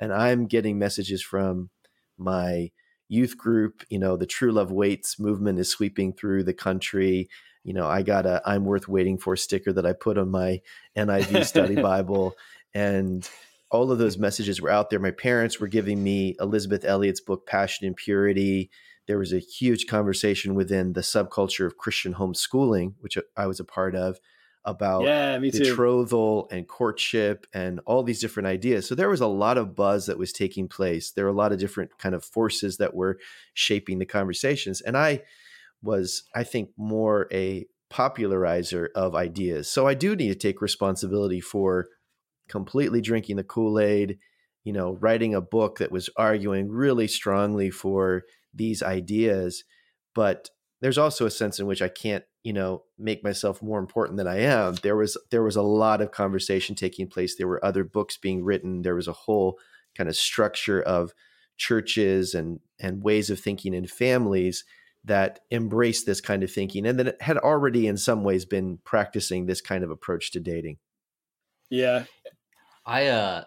B: And I'm getting messages from my youth group. You know, the True Love Waits movement is sweeping through the country you know, I got a I'm worth waiting for sticker that I put on my NIV study (laughs) Bible and all of those messages were out there. My parents were giving me Elisabeth Elliot's book, Passion and Purity. There was a huge conversation within the subculture of Christian homeschooling, which I was a part of, about
C: yeah,
B: betrothal and courtship and all these different ideas. So there was a lot of buzz that was taking place. There were a lot of different kind of forces that were shaping the conversations. And I was, I think, more a popularizer of ideas. So I do need to take responsibility for completely drinking the Kool Aid, you know, writing a book that was arguing really strongly for these ideas. But there's also a sense in which I can't, you know, make myself more important than I am. There was there was a lot of conversation taking place. There were other books being written. There was a whole kind of structure of churches and and ways of thinking in families that embraced this kind of thinking and that had already in some ways been practicing this kind of approach to dating.
C: Yeah.
A: I uh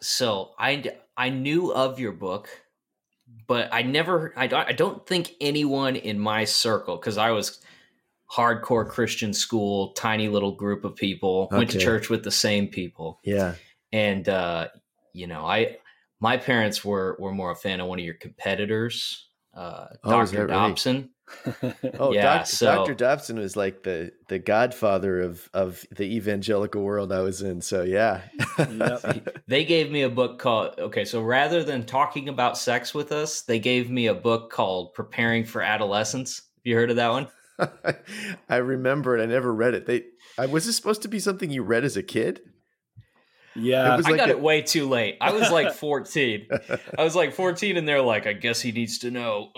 A: so I I knew of your book, but I never I I don't think anyone in my circle cuz I was hardcore Christian school, tiny little group of people, okay. went to church with the same people.
B: Yeah.
A: And uh you know, I my parents were were more a fan of one of your competitors, uh oh, Dr. Dobson. (laughs)
B: oh, yeah, Doc, so, Dr. Dobson was like the the godfather of of the evangelical world I was in. So yeah,
A: yep. (laughs) they gave me a book called okay. So rather than talking about sex with us, they gave me a book called "Preparing for Adolescence." Have you heard of that one? (laughs)
B: I remember it. I never read it. They I, was this supposed to be something you read as a kid?
C: Yeah,
A: like I got a, it way too late. I was like (laughs) 14. I was like 14, and they're like, "I guess he needs to know."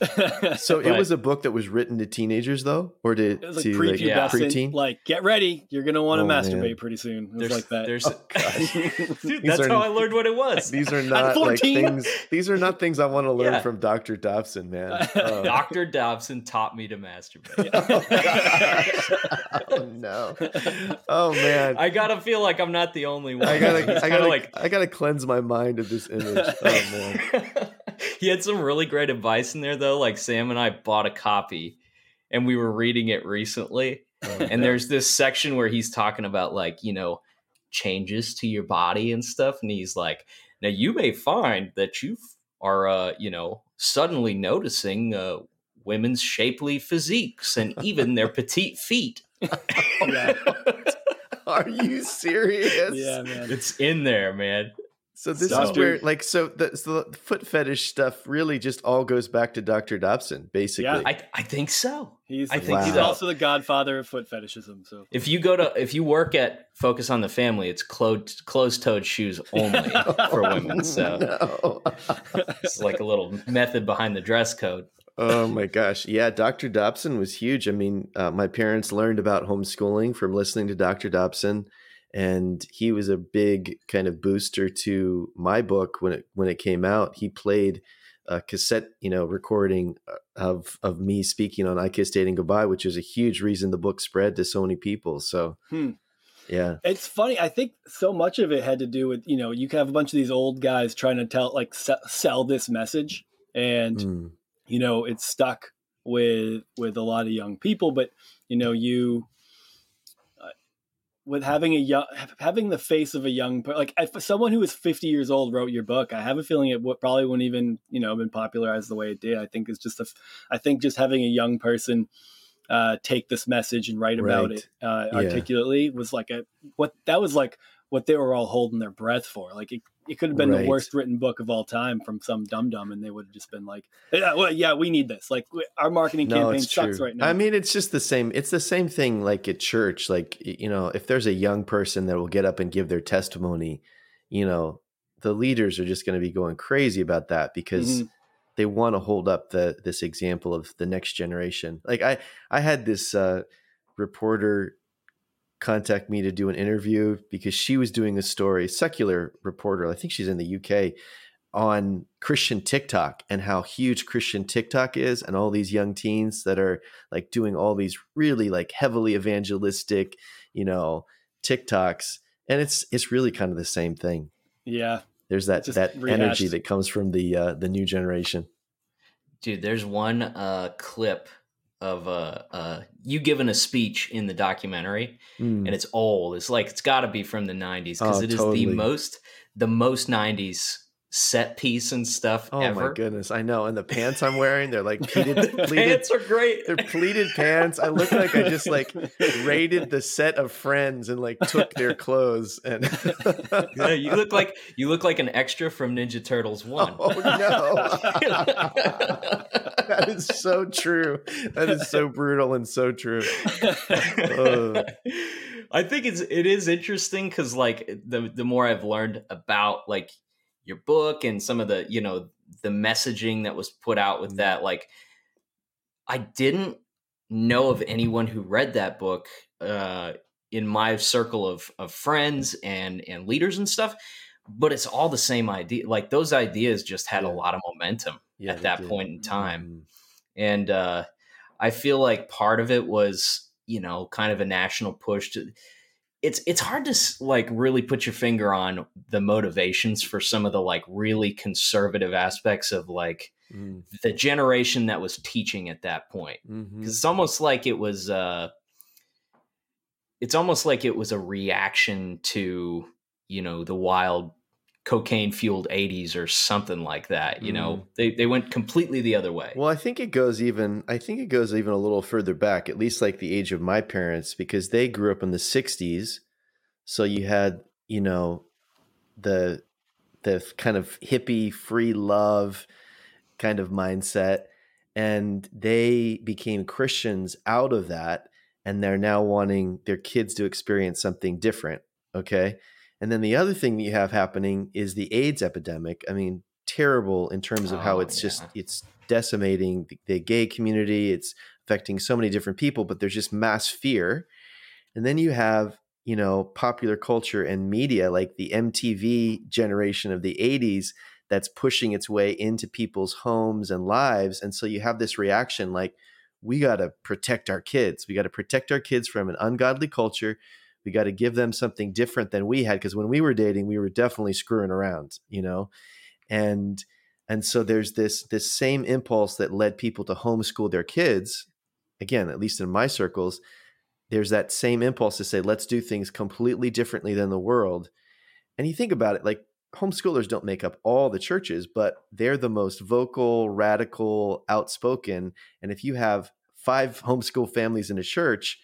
A: (laughs)
B: so but, it was a book that was written to teenagers, though, or to, it was like to
C: like, yeah. preteen. Like, get ready, you're gonna want to oh, masturbate man. pretty soon. It was like that.
A: There's, oh, (laughs) Dude, (laughs) that's are, how I learned what it was.
B: These are not like things. These are not things I want to learn yeah. from Doctor Dobson, man.
A: Oh. Doctor Dobson taught me to masturbate.
B: oh no! Oh man!
A: I gotta feel like I'm not the only one.
B: I gotta, I gotta, like, I gotta cleanse my mind of this image. Oh man!
A: He had some really great advice in there though. Like Sam and I bought a copy and we were reading it recently. Oh, and there's this section where he's talking about like, you know, changes to your body and stuff. And he's like, now you may find that you are, uh, you know, suddenly noticing uh, women's shapely physiques and even their (laughs) petite feet. (laughs)
B: Are you serious?
C: Yeah, man.
A: It's in there, man.
B: So this is where, like, so the, so the foot fetish stuff really just all goes back to Dr. Dobson, basically. Yeah,
A: I, I think so.
C: He's,
A: I
C: think wow. he's also the godfather of foot fetishism. So
A: if you go to, if you work at Focus on the Family, it's closed closed toed shoes only (laughs) for women. So no. (laughs) it's like a little method behind the dress code.
B: Oh my gosh. Yeah, Dr. Dobson was huge. I mean, uh, my parents learned about homeschooling from listening to Dr. Dobson and he was a big kind of booster to my book when it when it came out. He played a cassette, you know, recording uh, of of me speaking on "I Kissed Dating Goodbye," which is a huge reason the book spread to so many people. So. Hmm. Yeah.
C: It's funny. I think so much of it had to do with, you know, you have a bunch of these old guys trying to tell, like, sell this message. And, mm. you know, it's stuck with, with a lot of young people. But, you know, you, with having a young having the face of a young like if someone who is 50 years old wrote your book i have a feeling it would, probably wouldn't even you know been popularized the way it did i think it's just a i think just having a young person uh, take this message and write about right. it uh, yeah. articulately was like a what that was like what they were all holding their breath for. Like it, it could have been right. the worst written book of all time from some dum dum, and they would have just been like, yeah, well, yeah, we need this. Like our marketing no, campaign sucks true. right now.
B: I mean, it's just the same. It's the same thing like at church. Like you know, if there's a young person that will get up and give their testimony, you know, the leaders are just going to be going crazy about that because. Mm-hmm. They want to hold up the this example of the next generation. Like I, I had this uh, reporter contact me to do an interview because she was doing a story, secular reporter, I think she's in the UK, on Christian TikTok and how huge Christian TikTok is, and all these young teens that are like doing all these really like heavily evangelistic, you know, TikToks, and it's it's really kind of the same thing.
C: Yeah,
B: there's that that rehashed. energy that comes from the uh, the new generation.
A: Dude, there's one uh, clip of uh, uh, you giving a speech in the documentary, mm. and it's old. It's like it's got to be from the '90s because oh, it is totally. the most the most '90s set piece and stuff
B: oh
A: ever.
B: my goodness i know and the pants i'm wearing they're like (laughs) pleated,
A: the pleated pants are great.
B: they're pleated pants. I look like i just like raided the set of friends and like took their (laughs) clothes and
A: yeah, you look like you look like an extra from ninja turtles (laughs) one.
B: Oh no. That is so true. That is so brutal and so true.
A: I think it's it is interesting because like the the more i've learned about like your book and some of the you know the messaging that was put out with mm-hmm. that like i didn't know of anyone who read that book uh, in my circle of of friends and and leaders and stuff but it's all the same idea like those ideas just had yeah. a lot of momentum yeah, at that did. point in time mm-hmm. and uh i feel like part of it was you know kind of a national push to it's it's hard to like really put your finger on the motivations for some of the like really conservative aspects of like mm. the generation that was teaching at that point because mm-hmm. it's almost like it was uh it's almost like it was a reaction to you know the wild cocaine fueled 80s or something like that you mm. know they, they went completely the other way.
B: Well i think it goes even i think it goes even a little further back at least like the age of my parents because they grew up in the 60s so you had you know the the kind of hippie free love kind of mindset and they became christians out of that and they're now wanting their kids to experience something different okay and then the other thing that you have happening is the AIDS epidemic. I mean, terrible in terms of oh, how it's yeah. just it's decimating the, the gay community. It's affecting so many different people, but there's just mass fear. And then you have, you know, popular culture and media like the MTV generation of the 80s that's pushing its way into people's homes and lives. And so you have this reaction like, we got to protect our kids. We got to protect our kids from an ungodly culture we got to give them something different than we had because when we were dating we were definitely screwing around you know? And and so there's this this same impulse that led people to homeschool their kids again at least in my circles there's that same impulse to say let's do things completely differently than the world. And you think about it like homeschoolers don't make up all the churches but they're the most vocal radical outspoken and if you have five homeschool families in a church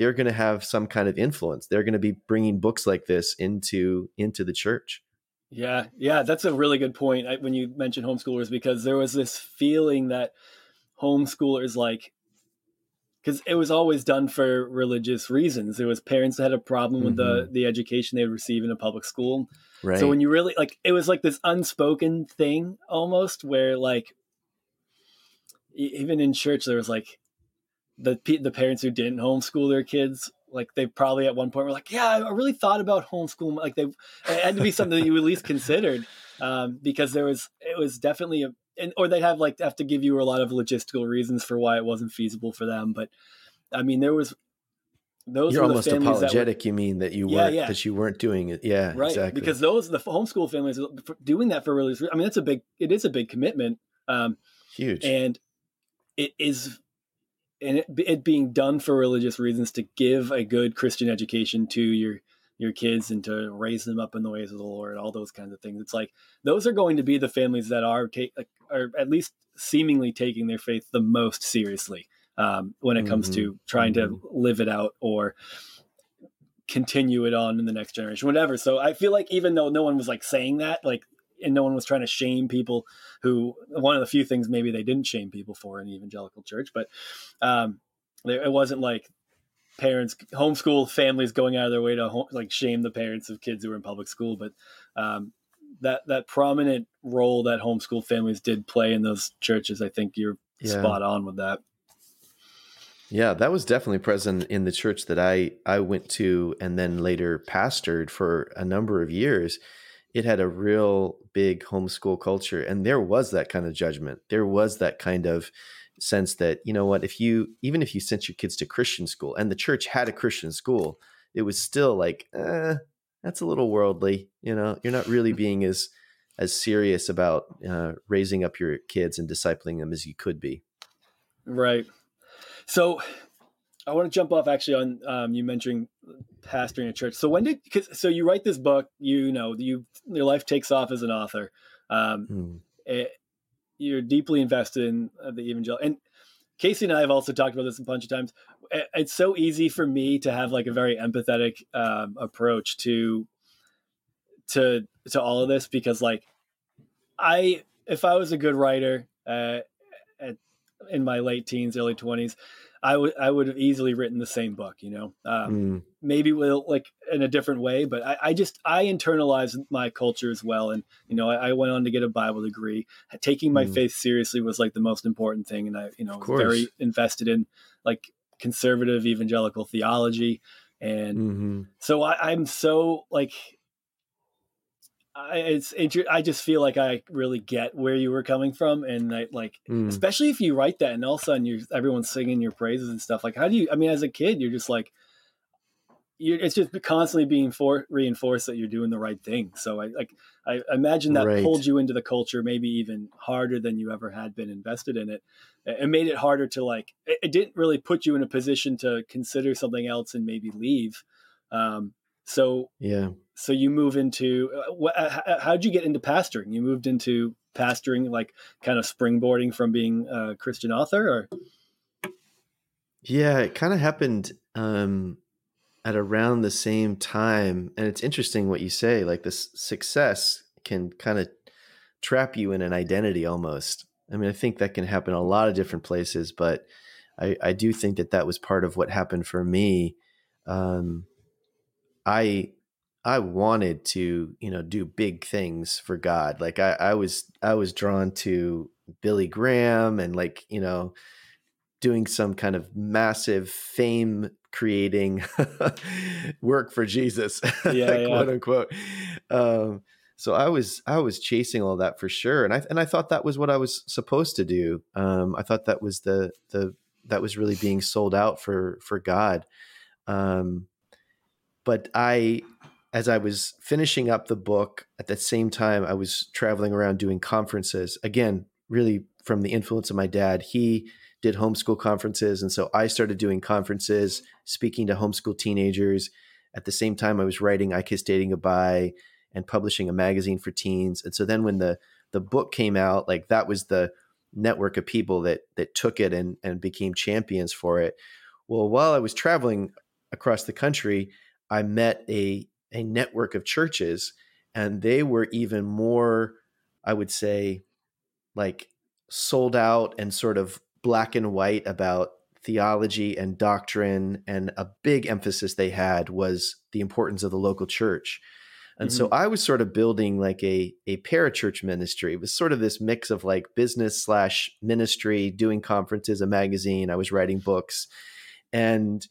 B: they're going to have some kind of influence. They're going to be bringing books like this into into the church.
C: Yeah, yeah, that's a really good point I, when you mentioned homeschoolers because there was this feeling that homeschoolers like because it was always done for religious reasons. There was parents that had a problem with mm-hmm. the the education they would receive in a public school. Right. So when you really like, it was like this unspoken thing almost, where like even in church there was like the the parents who didn't homeschool their kids like they probably at one point were like yeah i really thought about homeschool like they it had to be something that you at least considered um, because there was it was definitely a and, or they'd have like have to give you a lot of logistical reasons for why it wasn't feasible for them but i mean there was
B: those you're almost apologetic were, you mean that you yeah, weren't yeah. that you weren't doing it. Yeah
C: right
B: exactly.
C: because those the homeschool families doing that for really i mean that's a big it is a big commitment um
B: huge.
C: and it is and it, it being done for religious reasons to give a good Christian education to your your kids and to raise them up in the ways of the Lord, all those kinds of things. It's like those are going to be the families that are take are at least seemingly taking their faith the most seriously um, when it comes mm-hmm. to trying mm-hmm. to live it out or continue it on in the next generation, whatever. So I feel like even though no one was like saying that, like, and no one was trying to shame people who one of the few things maybe they didn't shame people for in the evangelical church, but um, it wasn't like parents homeschool families going out of their way to home, like shame the parents of kids who were in public school, but um, that that prominent role that homeschool families did play in those churches, I think you're yeah. spot on with that.
B: Yeah, that was definitely present in the church that I I went to and then later pastored for a number of years. It had a real big homeschool culture and there was that kind of judgment. There was that kind of sense that, you know what, if you even if you sent your kids to Christian school and the church had a Christian school, it was still like, eh, that's a little worldly, you know. You're not really (laughs) being as as serious about uh, raising up your kids and discipling them as you could be.
C: Right. So I want to jump off actually on um, you mentioning pastoring a church. So when did cause, so you write this book? You know, you your life takes off as an author. Um, hmm. it, you're deeply invested in uh, the evangelical. And Casey and I have also talked about this a bunch of times. It's so easy for me to have like a very empathetic um, approach to to to all of this because like I if I was a good writer uh, at in my late teens, early twenties, I would I would have easily written the same book. You know, um, mm. maybe with like in a different way, but I, I, just I internalized my culture as well, and you know, I, I went on to get a Bible degree. Taking my mm. faith seriously was like the most important thing, and I you know very invested in like conservative evangelical theology, and mm-hmm. so I, I'm so like I, it's I just feel like I really get where you were coming from, and I like, mm. especially if you write that, and all of a sudden you everyone's singing your praises and stuff. Like, how do you? I mean, as a kid, you're just like, you're, it's just constantly being for, reinforced that you're doing the right thing. So I like, I imagine that right. pulled you into the culture, maybe even harder than you ever had been invested in it. It made it harder to like. It, it didn't really put you in a position to consider something else and maybe leave. Um, so
B: yeah,
C: so you move into uh, uh how did you get into pastoring? You moved into pastoring, like kind of springboarding from being a Christian author, or
B: yeah, it kind of happened um, at around the same time. And it's interesting what you say. Like this success can kind of trap you in an identity almost. I mean, I think that can happen a lot of different places, but I, I do think that that was part of what happened for me. Um, I I wanted to, you know, do big things for God. Like I, I was I was drawn to Billy Graham and like, you know, doing some kind of massive fame creating (laughs) work for Jesus, (laughs) yeah, yeah. quote unquote. Um, so I was I was chasing all that for sure, and I and I thought that was what I was supposed to do. Um, I thought that was the the that was really being sold out for for God. Um, but I, as I was finishing up the book, at the same time, I was traveling around doing conferences. Again, really from the influence of my dad. He did homeschool conferences. And so I started doing conferences, speaking to homeschool teenagers. At the same time, I was writing I Kissed Dating Goodbye and publishing a magazine for teens. And so then when the the book came out, like that was the network of people that that took it and and became champions for it. Well, while I was traveling across the country, I met a a network of churches, and they were even more, I would say, like sold out and sort of black and white about theology and doctrine. And a big emphasis they had was the importance of the local church. And mm-hmm. so I was sort of building like a a parachurch ministry. It was sort of this mix of like business slash ministry, doing conferences, a magazine. I was writing books, and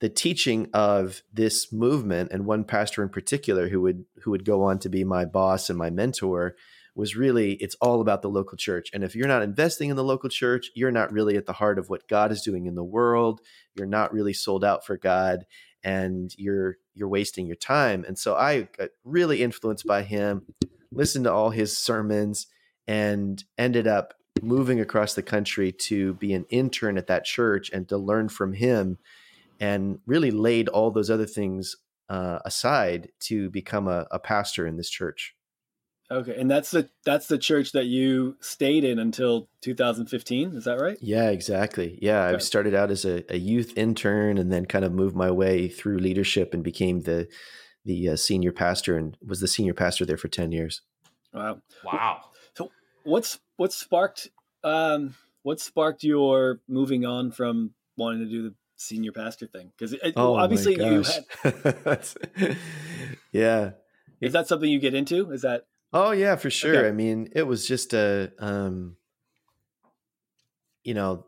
B: the teaching of this movement and one pastor in particular who would who would go on to be my boss and my mentor was really it's all about the local church. And if you're not investing in the local church you're not really at the heart of what God is doing in the world. You're not really sold out for God and you're you're wasting your time. And so I got really influenced by him listened to all his sermons and ended up moving across the country to be an intern at that church and to learn from him and really laid all those other things uh, aside to become a, a pastor in this church.
C: Okay, and that's the that's the church that you stayed in until 2015. Is that right?
B: Yeah, exactly. Yeah, okay. I started out as a, a, youth intern, and then kind of moved my way through leadership and became the the uh, senior pastor, and was the senior pastor there for 10 years.
C: Wow!
A: Wow!
C: So, what's what sparked um, what sparked your moving on from wanting to do the senior pastor thing? Because oh, obviously you had. (laughs)
B: yeah.
C: Is that something you get into? Is that
B: Oh yeah, for sure. Okay. I mean, it was just a um you know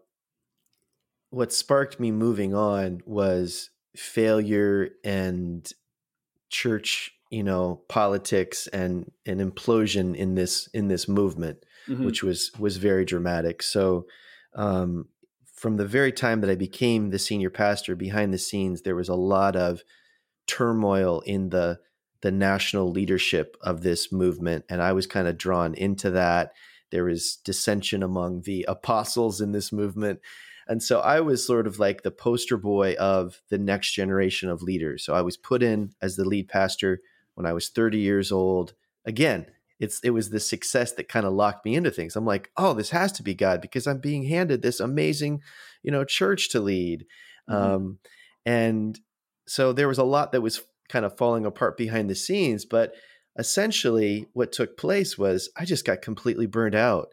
B: what sparked me moving on was failure and church, you know, politics and an implosion in this in this movement, mm-hmm. which was was very dramatic. So um from the very time that I became the senior pastor behind the scenes there was a lot of turmoil in the the national leadership of this movement. And I was kind of drawn into that. There was dissension among the (laughs) apostles in this movement. And so I was sort of like the poster boy of the next generation of leaders. So I was put in as the lead pastor when I was 30 years old. Again, it's it was the success that kind of locked me into things. I'm like, oh, this has to be God because I'm being handed this amazing, you know, church to lead. Mm-hmm. Um, and so there was a lot that was kind of falling apart behind the scenes. But essentially, what took place was I just got completely burned out.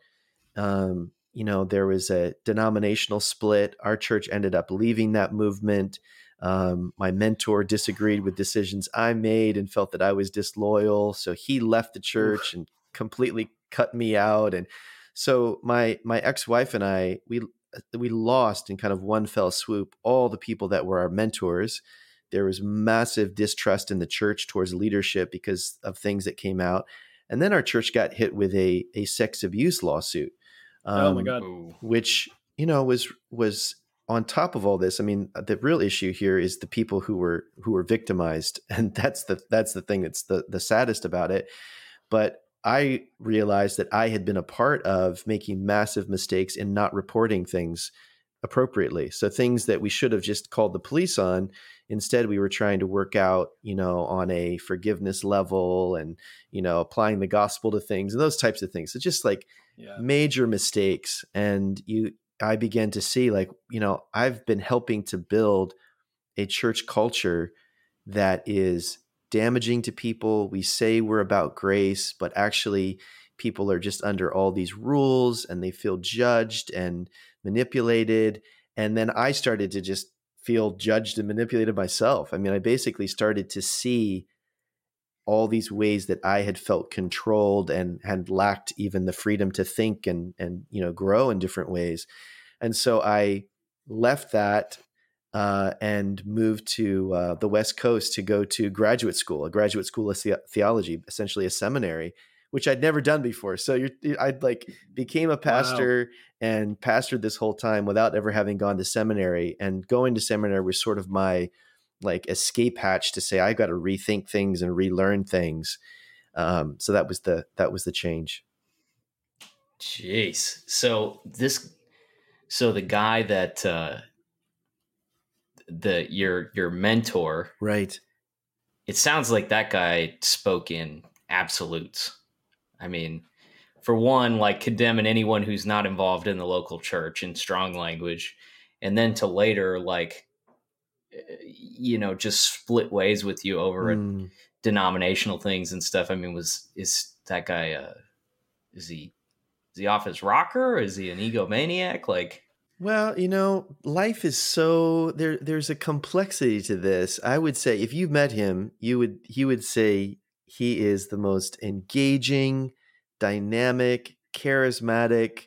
B: Um, you know, there was a denominational split. Our church ended up leaving that movement. Um, my mentor disagreed with decisions I made and felt that I was disloyal. So he left the church and completely cut me out. And so my my ex wife and I we we lost in kind of one fell swoop all the people that were our mentors there was massive distrust in the church towards leadership because of things that came out. And then our church got hit with a, a sex abuse lawsuit.
C: Um, oh my God.
B: Which, you know, was, was on top of all this. I mean, the real issue here is the people who were, who were victimized. (laughs) And that's the, that's the thing that's the, the saddest about it. But I realized that I had been a part of making massive mistakes in not reporting things appropriately. So things that we should have just called the police on Instead, we were trying to work out, you know, on a forgiveness level and, you know, applying the gospel to things and those types of things. So just like yeah. major mistakes. And you, I began to see like, you know, I've been helping to build a church culture that is damaging to people. We say we're about grace, but actually, people are just under all these rules and they feel judged and manipulated. And then I started to just feel judged and manipulated myself. I mean, I basically started to see all these ways that I had felt controlled and had lacked even the freedom to think and and you know grow in different ways. And so I left that uh, and moved to uh, the West Coast to go to graduate school, a graduate school of the- theology, essentially a seminary, which I'd never done before. So you're, I'd like became a pastor wow. and pastored this whole time without ever having gone to seminary. And going to seminary was sort of my like escape hatch to say I got to rethink things and relearn things. Um, so that was the that was the change.
A: Jeez. So this, so the guy that uh, the your your mentor,
B: right?
A: It sounds like that guy spoke in absolutes I mean, for one, like condemning anyone who's not involved in the local church in strong language, and then to later, like, you know, just split ways with you over mm. denominational things and stuff. I mean, was is that guy? Uh, is he is he off his rocker? Is he an egomaniac? Like,
B: well, you know, life is so there. There's a complexity to this. I would say if you met him, you would he would say he is the most engaging, dynamic, charismatic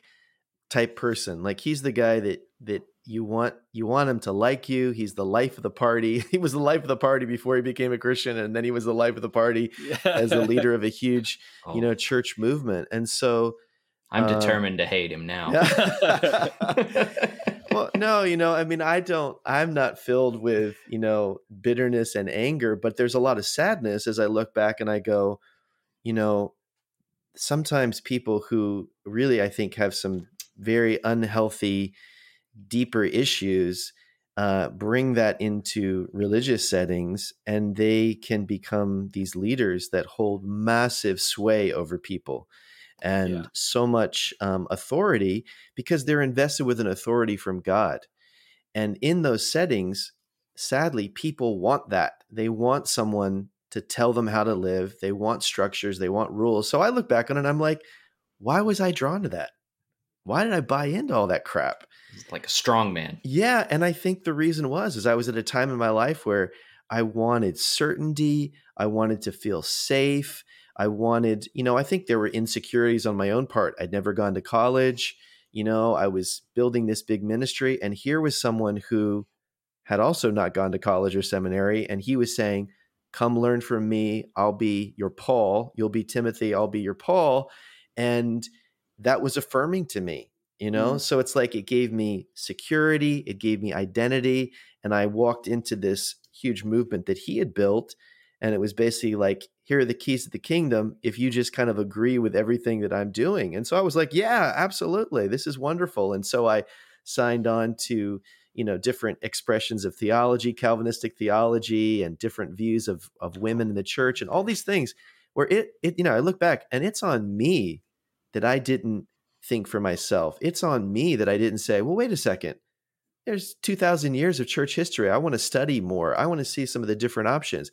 B: type person. Like he's the guy that that you want you want him to like you. He's the life of the party. (laughs) He was the life of the party before he became a Christian, and then he was the life of the party yeah. as a leader of a huge, (laughs) oh. you know, church movement. And so
A: I'm uh, determined to hate him now. (laughs)
B: Well, no, you know, I mean, I don't, I'm not filled with, you know, bitterness and anger, but there's a lot of sadness as I look back and I go, you know, sometimes people who really, I think, have some very unhealthy, deeper issues, uh, bring that into religious settings, and they can become these leaders that hold massive sway over people and yeah. so much um, authority because they're invested with an authority from God. And in those settings, sadly, people want that. They want someone to tell them how to live. They want structures, they want rules. So I look back on it and I'm like, why was I drawn to that? Why did I buy into all that crap?
A: Like a strong man.
B: Yeah, and I think the reason was is I was at a time in my life where I wanted certainty, I wanted to feel safe, I wanted, you know, I think there were insecurities on my own part. I'd never gone to college, you know, I was building this big ministry and here was someone who had also not gone to college or seminary and he was saying, "Come learn from me. I'll be your Paul. You'll be Timothy. I'll be your Paul." And that was affirming to me you know? Mm. so it's like it gave me security it gave me identity and i walked into this huge movement that he had built and it was basically like here are the keys to the kingdom if you just kind of agree with everything that i'm doing. And so i was like yeah absolutely this is wonderful. And so i signed on to you know different expressions of theology calvinistic theology and different views of of women in the church and all these things where it it you know i look back and it's on me that I didn't think for myself. It's on me that I didn't say, well, wait a second. There's 2,000 years of church history. I want to study more. I want to see some of the different options.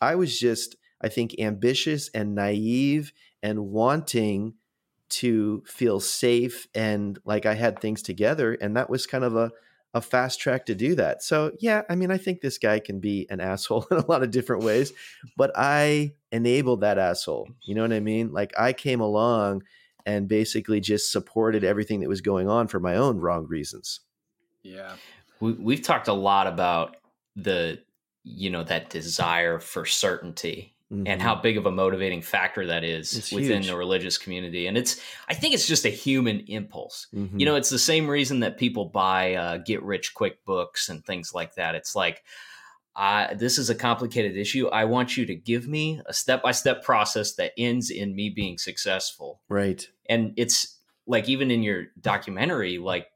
B: I was just, I think, ambitious and naive and wanting to feel safe and like I had things together. And that was kind of a, a fast track to do that. So, yeah, I mean, I think this guy can be an (laughs) asshole in a lot of different ways, but I enabled that asshole. You know what I mean? Like I came along and basically just supported everything that was going on for my own wrong reasons.
C: Yeah.
A: We, we've talked a lot about the, you know, that desire for certainty Mm-hmm. and how big of a motivating factor that is it's within huge. the religious community. And it's, I think it's just a human impulse. Mm-hmm. You know, it's the same reason that people buy uh, get rich quick books and things like that. It's like, uh, this is a complicated issue. I want you to give me a step by step process that ends in me being successful.
B: Right.
A: And it's like, even in your documentary, like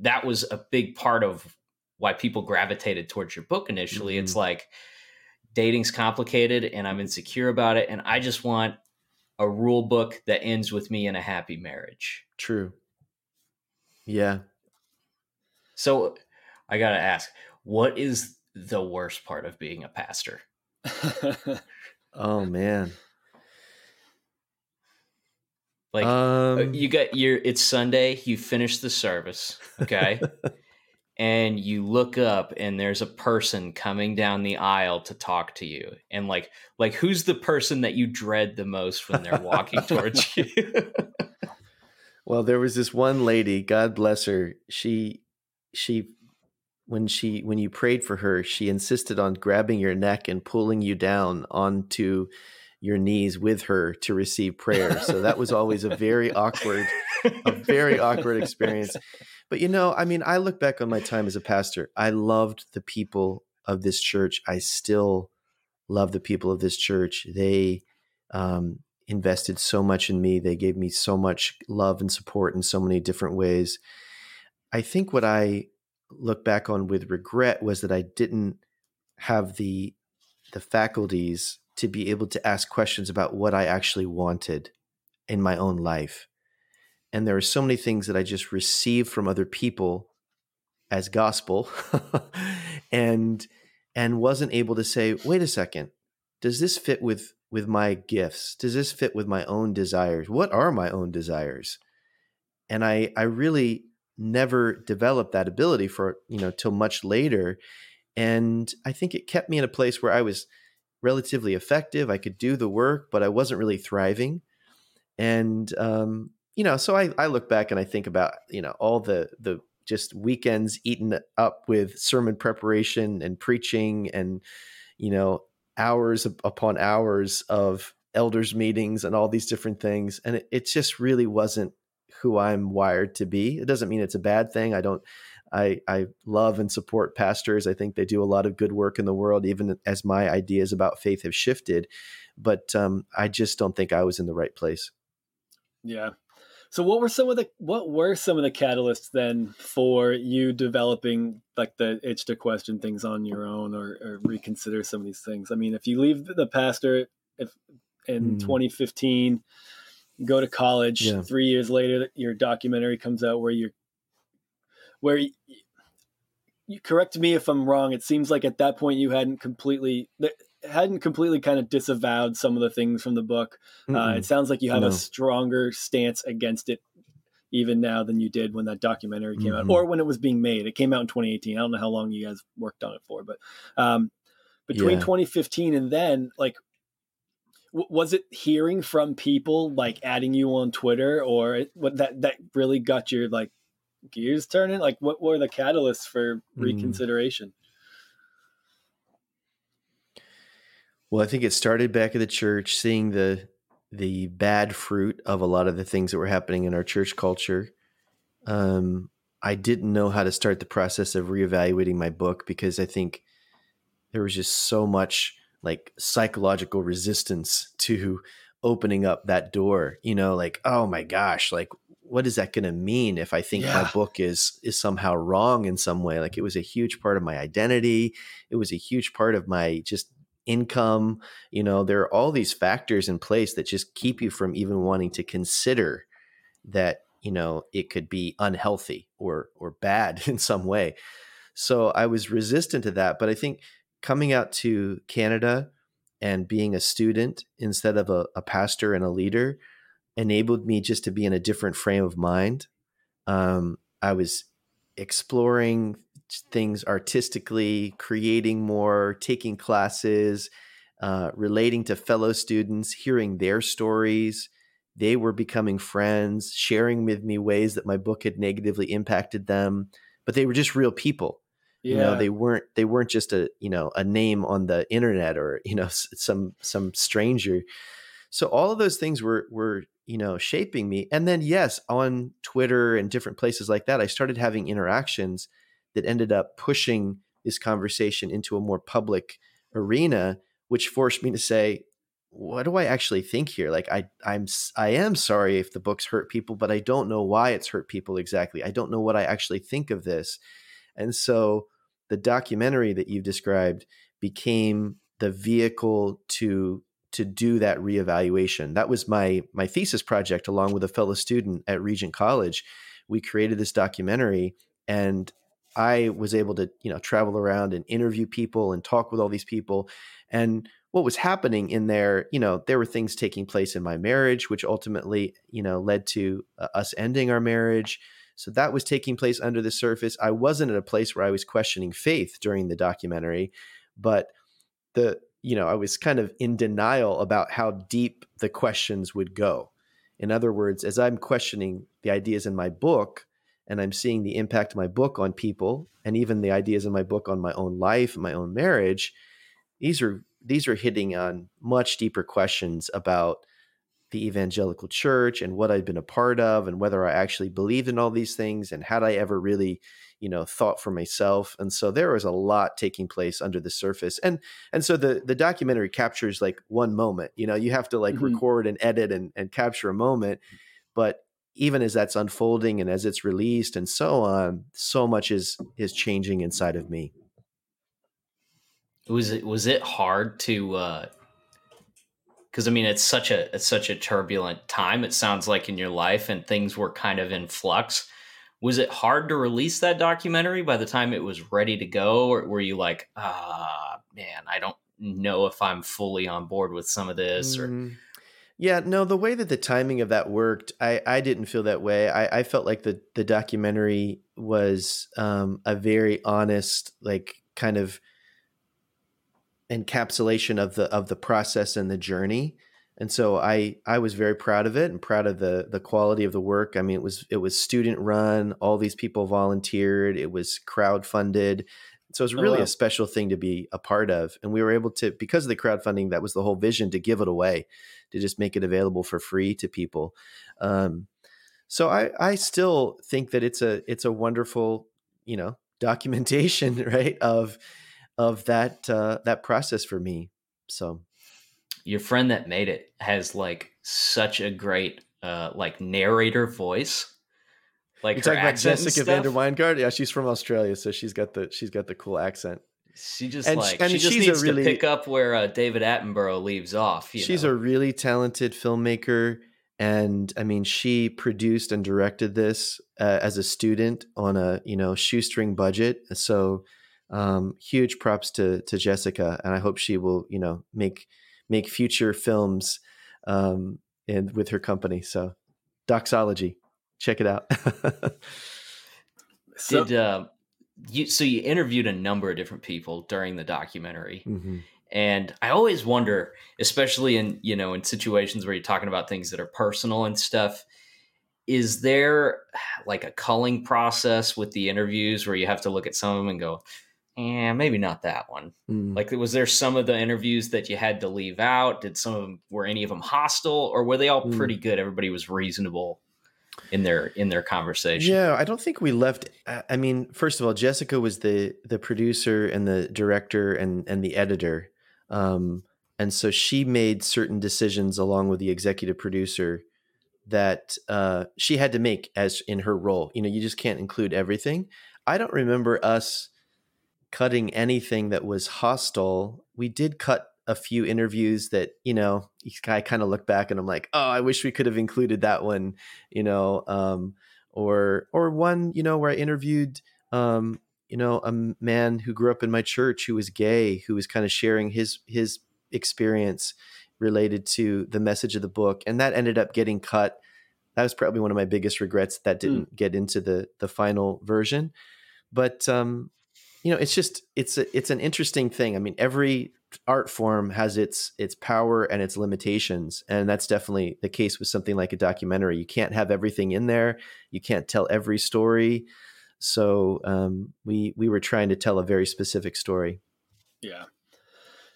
A: that was a big part of why people gravitated towards your book initially. Mm-hmm. It's like dating's complicated and I'm insecure about it. And I just want a rule book that ends with me in a happy marriage.
B: True. Yeah.
A: So I got to ask, what is the worst part of being a pastor? (laughs)
B: oh man.
A: Like uh, um, you got your it's Sunday, you finish the service, okay? (laughs) and you look up and there's a person coming down the aisle to talk to you. And like like who's the person that you dread the most when they're walking towards (laughs) you?
B: well, there was this one lady, God bless her. She she when she when you prayed for her, she insisted on grabbing your neck and pulling you down onto your knees with her to receive prayer. So that was always a very awkward, a very awkward experience. But you know, I mean, I look back on my time as a pastor. I loved the people of this church. I still love the people of this church. They um, invested so much in me. They gave me so much love and support in so many different ways. I think what I look back on with regret was that I didn't have the the faculties to be able to ask questions about what I actually wanted in my own life. And there are so many things that I just received from other people as gospel (laughs) and and wasn't able to say, wait a second, does this fit with with my gifts? Does this fit with my own desires? What are my own desires? And I I really never developed that ability for you know till much later. And i think it kept me in a place where i was relatively effective. I could do the work but i wasn't really thriving. And um, you know so I, I look back and i think about you know all the the just weekends eaten up with sermon preparation and preaching and you know hours upon hours of elders meetings and all these different things. And it, it just really wasn't who I'm wired to be. It doesn't mean it's a bad thing. I don't I I love and support pastors. I think they do a lot of good work in the world, even as my ideas about faith have shifted. But um, I just don't think I was in the right place.
C: Yeah. So what were some of the what were some of the catalysts then for you developing like the itch to question things on your own or, or reconsider some of these things? I mean, if you leave the pastor if in mm. 2015, go to college, yeah. three years later, your documentary comes out where you're where you, you correct me if I'm wrong. It seems like at that point you hadn't completely hadn't completely kind of disavowed some of the things from the book. Uh, it sounds like you have no. a stronger stance against it even now than you did when that documentary came mm-hmm. out or when it was being made. It came out in 2018. I don't know how long you guys worked on it for, but um, between yeah. 2015 and then, like, was it hearing from people like adding you on Twitter or what that that really got your like gears turning? Like, what were the catalysts for mm. reconsideration?
B: Well, I think it started back at the church, seeing the the bad fruit of a lot of the things that were happening in our church culture. Um, I didn't know how to start the process of reevaluating my book because I think there was just so much like psychological resistance to opening up that door. You know, like oh my gosh, like what is that going to mean if I think yeah. my book is is somehow wrong in some way? Like it was a huge part of my identity. It was a huge part of my just income you know there are all these factors in place that just keep you from even wanting to consider that you know it could be unhealthy or or bad (laughs) in some way so i was resistant to that but i think coming out to canada and being a student instead of a, a pastor and a leader enabled me just to be in a different frame of mind um, i was exploring things artistically, creating more, taking classes, uh, relating to fellow students, hearing their stories. They were becoming friends, sharing with me ways that my book had negatively impacted them, but they were just real people. Yeah. You know, they weren't they weren't just a you know a name on the internet or you know (laughs) some some stranger. So all of those things were were you know shaping me. And then yes, on Twitter and different places like that, I started having interactions that ended up pushing this conversation into a more public arena, which forced me to say, what do I actually think here? Like I I'm I am sorry if the books hurt people, but I don't know why it's hurt people exactly. I don't know what I actually think of this. And so the documentary that you've described became the vehicle to to do that reevaluation. That was my my thesis project along with a fellow student at Regent College. We created this documentary and I was able to, you know, travel around and interview people and talk with all these people. And what was happening in there, you know, there were things taking place in my marriage, which ultimately, you know, led to uh, us ending our marriage. So that was taking place under the surface. I wasn't at a place where I was questioning faith during the documentary, but the, you know, I was kind of in denial about how deep the questions would go. In other words, as I'm questioning the ideas in my book, and I'm seeing the impact of my book on people and even the ideas in my book on my own life, my own marriage, these are these are hitting on much deeper questions about the evangelical church and what I'd been a part of and whether I actually believed in all these things and had I ever really, you know, thought for myself. And so there was a lot taking place under the surface. And and so the the documentary captures like one moment. You know, you have to like mm-hmm. record and edit and, and capture a moment. But even as that's unfolding and as it's released and so on, so much is is changing inside of me.
A: Was it was it hard to uh because I mean it's such a it's such a turbulent time it sounds like in your life and things were kind of in flux. Was it hard to release that documentary by the time it was ready to go, or were you like, ah, man, I don't know if I'm fully on board with some of this, or mm.
B: Yeah, no, the way that the timing of that worked, I, I didn't feel that way. I, I felt like the the documentary was um, a very honest, like kind of encapsulation of the of the process and the journey. And so I I was very proud of it and proud of the the quality of the work. I mean, it was it was student run. All these people volunteered. It was crowd funded. So it was oh, really oh, wow. a special thing to be a part of. And we were able to, because of the crowdfunding, that was the whole vision to give it away, to just make it available for free to people. Um, so I, I still think that it's a it's a wonderful, you know, (laughs) documentation, right, of of that uh, that process for me. So
A: your friend that made it has like such a great uh, like narrator voice.
B: Like you talking about Jessica Van der Wyngaard? Yeah, she's from Australia, so she's got the she's got the cool accent.
A: She just and like she, and she just needs really, to pick up where uh, David Attenborough leaves off.
B: she's
A: know?
B: a really talented filmmaker, and I mean, she produced and directed this uh, as a student on a you know shoestring budget. So, um, huge props to to Jessica, and I hope she will you know make make future films um, and with her company. So, doxology, check it out. (laughs)
A: so, Did uh, you? So you interviewed a number of different people during the documentary. Mm-hmm. And I always wonder, especially in you know in situations where you're talking about things that are personal and stuff, is there like a culling process with the interviews where you have to look at some of them and go, yeah, maybe not that one. Mm. Like, was there some of the interviews that you had to leave out? Did some of them were any of them hostile, or were they all mm. pretty good? Everybody was reasonable in their in their conversation.
B: Yeah, I don't think we left. I mean, first of all, Jessica was the the producer and the director and and the editor, um, and so she made certain decisions along with the executive producer that uh, she had to make as in her role. You know, you just can't include everything. I don't remember us cutting anything that was hostile. We did cut a few interviews that, you know, I kind of look back and I'm like, oh, I wish we could have included that one, you know, um, or or one, you know, where I interviewed um, you know, a man who grew up in my church who was gay, who was kind of sharing his his experience related to the message of the book, and that ended up getting cut. That was probably one of my biggest regrets that hmm. didn't mm. get into the the final version. But um, you know it's just it's a, it's an interesting thing. I mean every art form has its its power and its limitations and that's definitely the case with something like a documentary. You can't have everything in there. You can't tell every story. So um, we we were trying to tell a very specific story.
C: Yeah.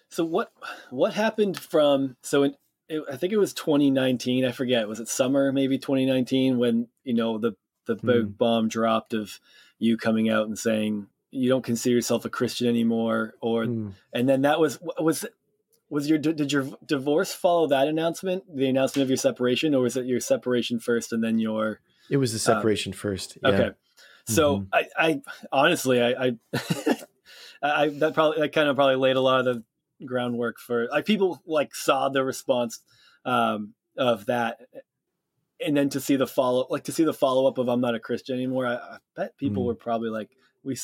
C: So what what happened from so in it, i think it was 2019 i forget was it summer maybe 2019 when you know the the big mm. bomb dropped of you coming out and saying you don't consider yourself a Christian anymore, or mm. and then that was was was your did your divorce follow that announcement, the announcement of your separation, or was it your separation first and then your?
B: It was the um, separation um, first.
C: Yeah. Okay, so mm-hmm. I, I honestly I, I, (laughs) I that probably that kind of probably laid a lot of the groundwork for like people like saw the response um, of that and then to see the follow like to see the follow up of I'm not a Christian anymore. I, I bet people mm. were probably like we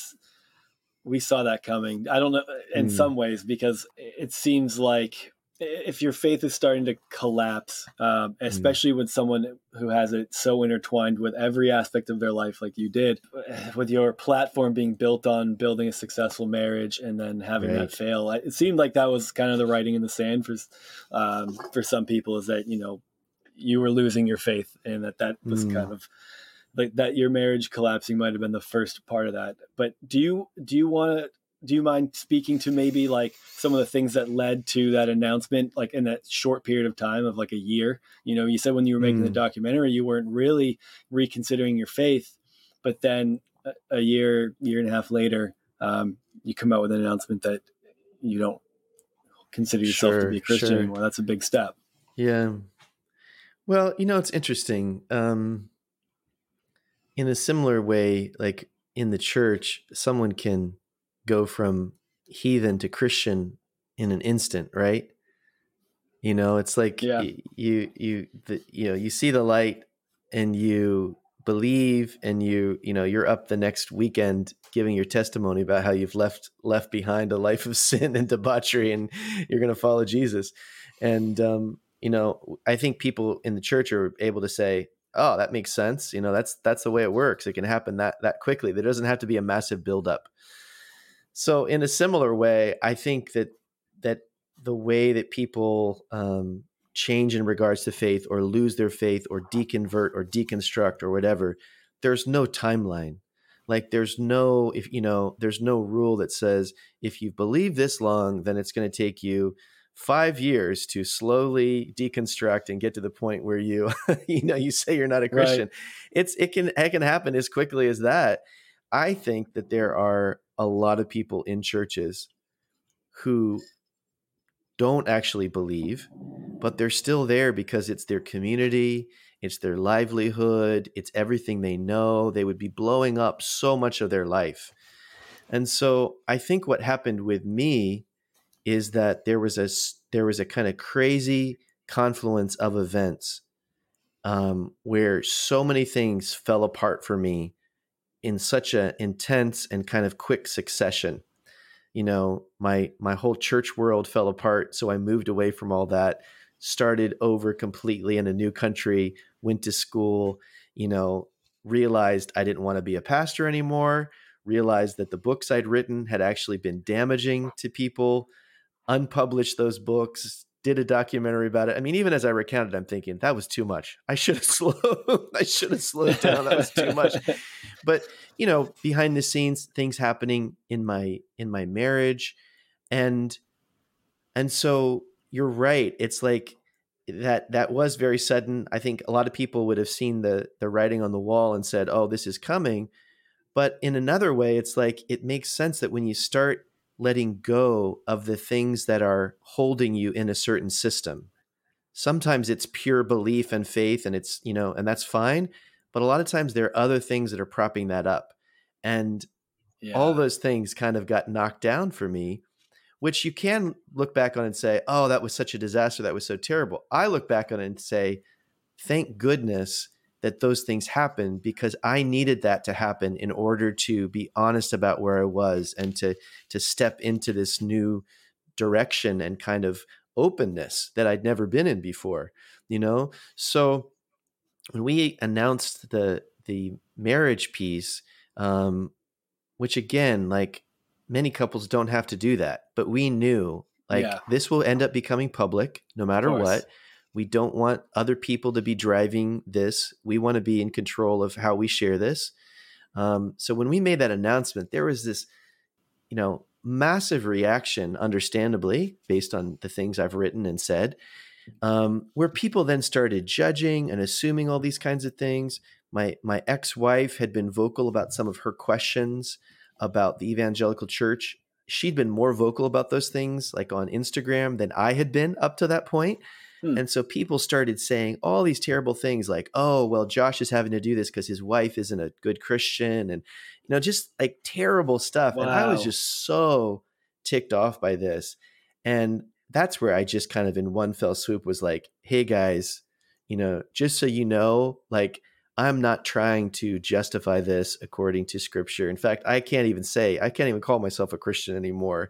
C: we saw that coming. I don't know in mm. some ways because it seems like if your faith is starting to collapse, um, hmm. especially mm. with someone who has it so intertwined with every aspect of their life, like you did, (sighs) with your platform being built on building a successful marriage and then having right. that fail, it seemed like that was kind of the writing in the sand for um, for some people. Is that you know you were losing your faith and that that was mm. kind of like that your marriage collapsing might have been the first part of that. But do you do you want to do you mind speaking to maybe like some of the things that led to that announcement like in that short period of time of like a year you know you said when you were making mm. the documentary you weren't really reconsidering your faith but then a, year year and a half later um, you come out with an announcement that you don't consider yourself sure, to be a christian sure. anymore that's a big step
B: yeah well you know it's interesting um, in a similar way, like in the church, someone can go from heathen to Christian in an instant, right? You know, it's like yeah. you you the, you know you see the light and you believe and you you know you're up the next weekend giving your testimony about how you've left left behind a life of (laughs) sin and debauchery and you're going to follow Jesus and um you know I think people in the church are able to say oh, that makes sense. You know, that's that's the way it works. It can happen that that quickly. There doesn't have to be a massive buildup. So, in a similar way, I think that that the way that people um, change in regards to faith, or lose their faith, or deconvert, or deconstruct, or whatever, there's no timeline. Like there's no if you know there's no rule that says if you believe this long, then it's going to take you five years to slowly deconstruct and get to the point where you (laughs) you know you say you're not a christian right. it's it can it can happen as quickly as that i think that there are a lot of people in churches who don't actually believe but they're still there because it's their community it's their livelihood, it's everything they know. They would be blowing up so much of their life. And so I think what happened with me is that there was a there was a kind of crazy confluence of events um, where so many things fell apart for me in such an intense and kind of quick succession. You know, my my whole church world fell apart, so I moved away from all that, started over completely in a new country, went to school, you know, realized I didn't want to be a pastor anymore, realized that the books I'd written had actually been damaging to people, unpublished those books, did a documentary about it. I mean, even as I recounted, I'm thinking that was too much. I should have (laughs) slowed. I should have slowed down. That was too much. (laughs) But you know, behind the scenes, things happening in my in my marriage, and and so you're right. It's like that that was very sudden. I think a lot of people would have seen the the writing on the wall and said, "Oh, this is coming." But in another way, it's like it makes sense that when you start letting go of the things that are holding you in a certain system. Sometimes it's pure belief and faith, and it's, you know, and that's fine. But a lot of times there are other things that are propping that up. And yeah. all those things kind of got knocked down for me, which you can look back on and say, oh, that was such a disaster. That was so terrible. I look back on it and say, thank goodness that those things happened because I needed that to happen in order to be honest about where I was and to to step into this new direction and kind of openness that I'd never been in before, you know? So when we announced the the marriage piece, um, which again, like many couples don't have to do that, but we knew like yeah. this will end up becoming public no matter what. We don't want other people to be driving this. We want to be in control of how we share this. Um, so when we made that announcement, there was this, you know, massive reaction, understandably, based on the things I've written and said, um, where people then started judging and assuming all these kinds of things. My my ex wife had been vocal about some of her questions about the evangelical church. She'd been more vocal about those things, like on Instagram, than I had been up to that point. Hmm. And so people started saying all these terrible things like, oh, well, Josh is having to do this because his wife isn't a good Christian. And, you know, just like terrible stuff. Wow. And I was just so ticked off by this. And that's where I just kind of in one fell swoop was like, hey guys, you know, just so you know, like, I'm not trying to justify this according to scripture. In fact, I can't even say, I can't even call myself a Christian anymore.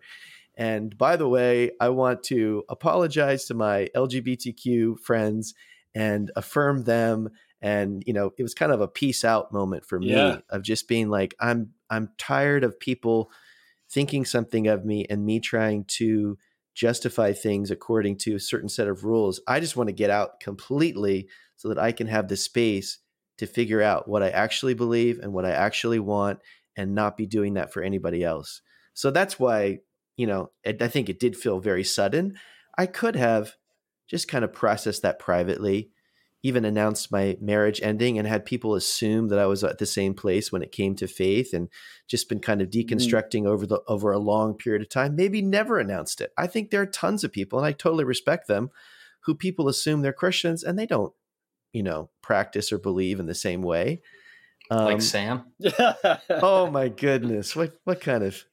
B: And by the way, I want to apologize to my LGBTQ friends and affirm them. And you know, it was kind of a peace out moment for me yeah. of just being like, I'm I'm tired of people thinking something of me and me trying to justify things according to a certain set of rules. I just want to get out completely so that I can have the space to figure out what I actually believe and what I actually want and not be doing that for anybody else. So that's why you know, I think it did feel very sudden. I could have just kind of processed that privately, even announced my marriage ending and had people assume that I was at the same place when it came to faith and just been kind of mm-hmm. deconstructing mm. over the over a long period of time, maybe never announced it. I think there are tons of people and I totally respect them who people assume they're Christians and they don't, you know, practice or believe in the same way.
A: Um, like Sam.
B: oh my (laughs) goodness. What what kind of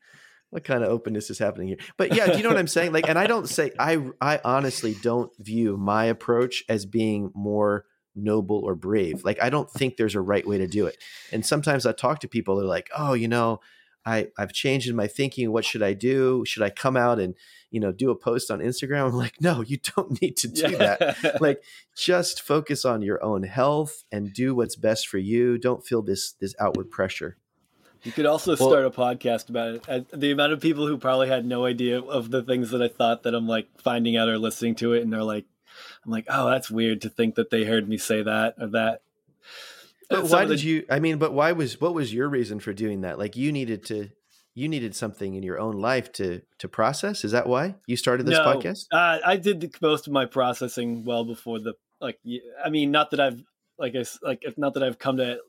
B: what kind of openness is happening here? But yeah, do you know what I'm saying? Like, and I don't say I I honestly don't view my approach as being more noble or brave. Like, I don't think there's a right way to do it. And sometimes I talk to people, they're like, oh, you know, I I've changed in my thinking. What should I do? Should I come out and you know do a post on Instagram? I'm like, no, you don't need to do yeah. that. like, just focus on your own health and do what's best for you. Don't feel this this outward pressure.
C: You could also well, start a podcast about it. The amount of people who probably had no idea of the things that I thought that I'm like finding out or listening to it, and they're like, I'm like, oh, that's weird to think that they heard me say that or that.
B: But why did you? I mean, but why was what was your reason for doing that? Like, you needed to, you needed something in your own life to to process. Is that why you started this
C: no,
B: podcast?
C: Uh, I did most of my processing well before the like. I mean, not that I've like I like if not that I've come to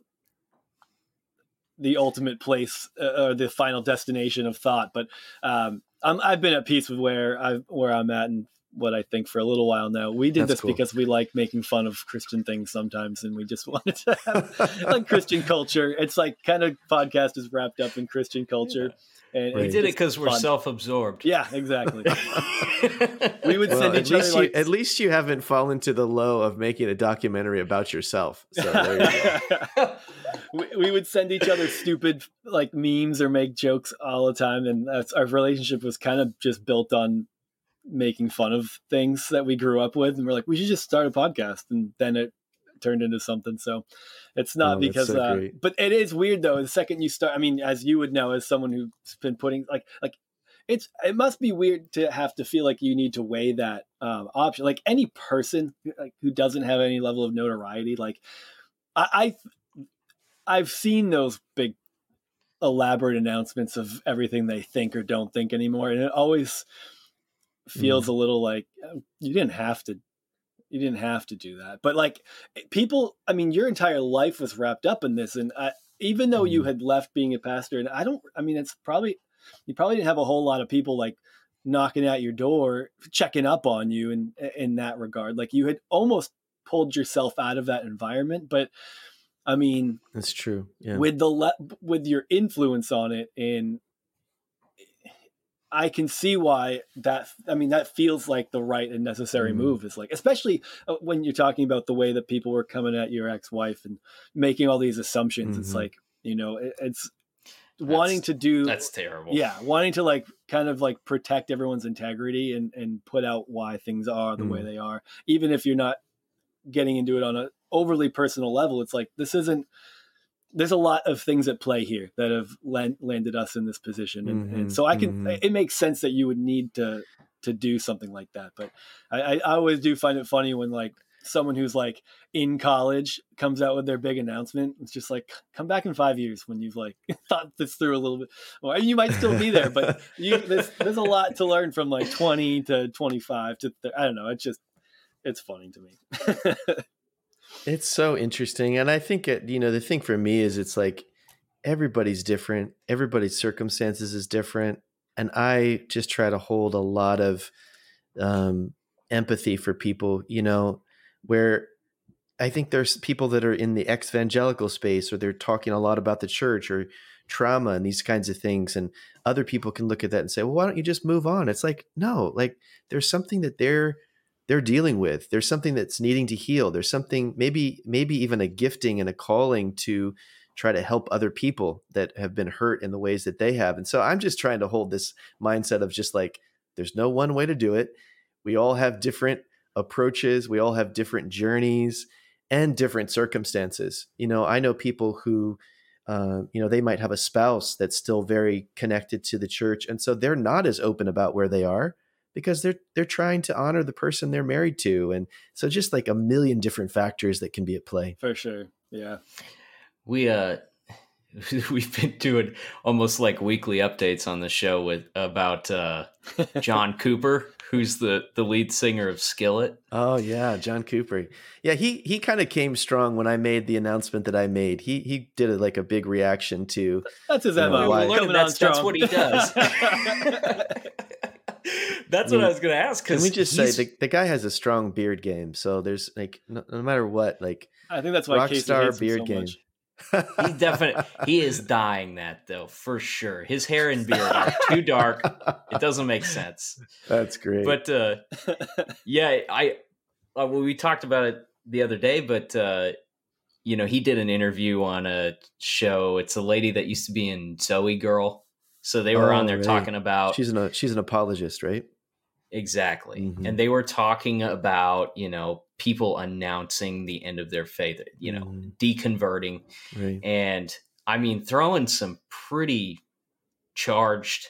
C: the ultimate place uh, or the final destination of thought. But um, i have been at peace with where I where I'm at, and what I think for a little while now. We did That's this cool. because we like making fun of Christian things sometimes, and we just (laughs) wanted to have like Christian culture. It's like kind of podcast is wrapped up in Christian culture. Yeah.
A: And, we did it because we're self-absorbed.
C: Yeah, exactly. (laughs) we would well, send
B: each other. Like, you, at least you haven't fallen to the low of making a documentary about yourself. So there you
C: go. (laughs) we, we, would send each other stupid like memes or make jokes all the time, and our relationship was kind of just built on making fun of things that we grew up with, and we're like, we should just start a podcast, and then it turned into something. So it's not oh, because, so uh, but it is weird though. The second you start, I mean, as you would know, as someone who's been putting like like it's it must be weird to have to feel like you need to weigh that um, option. Like any person like who doesn't have any level of notoriety, like I, I I've seen those big elaborate announcements of everything they think or don't think anymore, and it always feels mm. a little like oh, you didn't have to you didn't have to do that but like people i mean your entire life was wrapped up in this and I, even though mm. you had left being a pastor and i don't i mean it's probably you probably didn't have a whole lot of people like knocking at your door checking up on you in in that regard like you had almost pulled yourself out of that environment but i mean
B: that's true yeah
C: with the le- with your influence on it and I can see why that. I mean, that feels like the right and necessary mm. move. Is like, especially uh, when you're talking about the way that people were coming at your ex-wife and making all these assumptions. Mm-hmm. It's like you know, it, it's that's, wanting to do
A: that's terrible.
C: Yeah, wanting to like kind of like protect everyone's integrity and and put out why things are the mm. way they are, even if you're not getting into it on a overly personal level. It's like this isn't there's a lot of things at play here that have land, landed us in this position, and, mm-hmm, and so I can. Mm-hmm. It makes sense that you would need to to do something like that. But I, I always do find it funny when like someone who's like in college comes out with their big announcement. It's just like come back in five years when you've like (laughs) thought this through a little bit. Well, you might still be there, but (laughs) you, there's there's a lot to learn from like 20 to 25 to th- I don't know. It's just it's funny to me. (laughs)
B: It's so interesting. And I think, it, you know, the thing for me is it's like everybody's different, everybody's circumstances is different. And I just try to hold a lot of um, empathy for people, you know, where I think there's people that are in the evangelical space or they're talking a lot about the church or trauma and these kinds of things. And other people can look at that and say, well, why don't you just move on? It's like, no, like there's something that they're they're dealing with. There's something that's needing to heal. There's something maybe maybe even a gifting and a calling to try to help other people that have been hurt in the ways that they have. And so i'm just trying to hold this mindset of just like there's no one way to do it. We all have different approaches. We all have different journeys and different circumstances. You know i know people who uh, you know they might have a spouse that's still very connected to the church and so they're not as open about where they are because they're they're trying to honor the person they're married to and so just like a million different factors that can be at play.
C: For sure yeah.
A: We uh (laughs) we've been doing almost like weekly updates on the show with about uh (laughs) john cooper who's the the lead singer of skillet.
B: Oh yeah john cooper. Yeah he he kind of came strong when i made the announcement that i made. He he did a, like a big reaction to
C: that's his mo
A: that's, that's what he does (laughs) (laughs) That's I mean, what I was going to ask.
B: Can we just say the, the guy has a strong beard game? So there's like no, no matter what, like
C: I think that's why Rockstar beard so game.
A: he (laughs) definitely he is dying that though for sure. His hair and beard are too dark. It (laughs) doesn't make sense.
B: That's great.
A: But uh, yeah, I uh, well, we talked about it the other day, but uh, you know, he did an interview on a show. It's a lady that used to be in ZOEgirl. So they were oh, on there right. talking about
B: she's an she's an apologist, right?
A: Exactly. Mm-hmm. And they were talking about, you know, people announcing the end of their faith, you know, mm-hmm. deconverting. Right. And I mean, throwing some pretty charged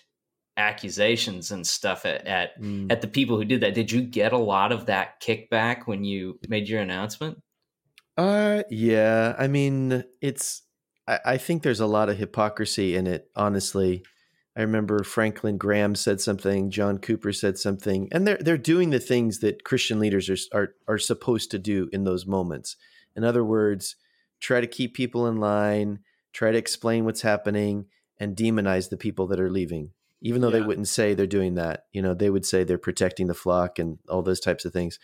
A: accusations and stuff at at, mm. at the people who did that. Did you get a lot of that kickback when you made your announcement?
B: Uh yeah. I mean, it's I, I think there's a lot of hypocrisy in it, honestly. I remember Franklin Graham said something, John Cooper said something, and they're they're doing the things that Christian leaders are are are supposed to do in those moments. In other words, try to keep people in line, try to explain what's happening, and demonize the people that are leaving. even though yeah. they wouldn't say they're doing that. You know, they would say they're protecting the flock and all those types of things.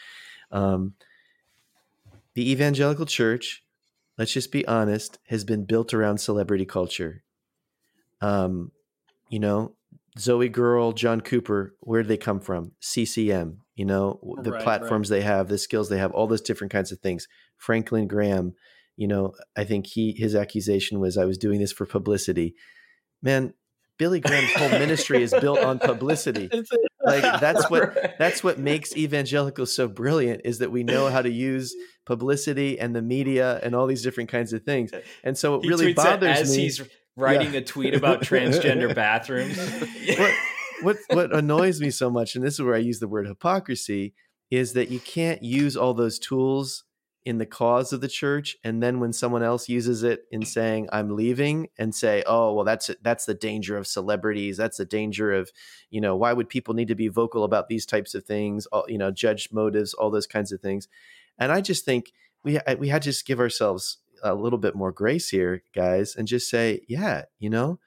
B: Um, the evangelical church, let's just be honest, has been built around celebrity culture. Um, you know, ZOEgirl, John Cooper, where did they come from? CCM, you know, the right, platforms right. they have, the skills they have, all those different kinds of things. Franklin Graham, you know, I think he his accusation was I was doing this for publicity. Man, Billy Graham's whole ministry is built on publicity. (laughs) Like that's what (laughs) that's what makes evangelicals so brilliant is that we know how to use publicity and the media and all these different kinds of things. And so it he really bothers
A: as
B: me.
A: Writing yeah. a tweet about transgender (laughs) bathrooms.
B: what, what what annoys me so much, and this is where I use the word hypocrisy, is that you can't use all those tools in the cause of the church and then when someone else uses it in saying i'm leaving and say oh well that's that's the danger of celebrities that's the danger of you know why would people need to be vocal about these types of things all, you know judge motives all those kinds of things and i just think we we had to just give ourselves a little bit more grace here guys and just say yeah you know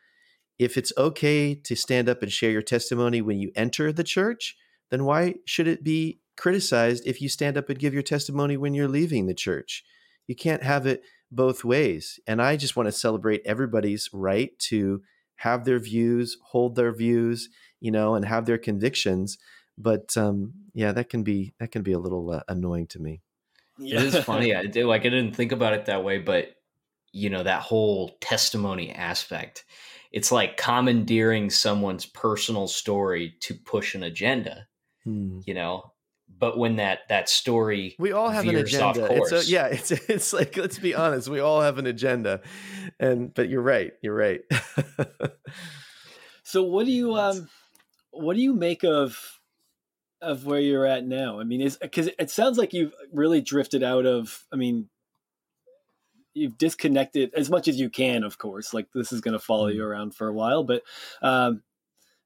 B: if it's okay to stand up and share your testimony when you enter the church then why should it be criticized if you stand up and give your testimony when you're leaving the church. You can't have it both ways. And I just want to celebrate everybody's right to have their views, hold their views, you know, and have their convictions. But um, yeah, that can be that can be a little uh, annoying to me.
A: It is funny. (laughs) I do like I didn't think about it that way, but you know that whole testimony aspect. It's like commandeering someone's personal story to push an agenda. Hmm. You know, but when that that story
B: we all have an agenda it's a, yeah it's (laughs) it's like let's be honest we all have an agenda and but you're right you're right (laughs)
C: so what do you um what do you make of of where you're at now i mean is because it sounds like you've really drifted out of i mean you've disconnected as much as you can of course like this is going to follow you mm-hmm. around for a while but um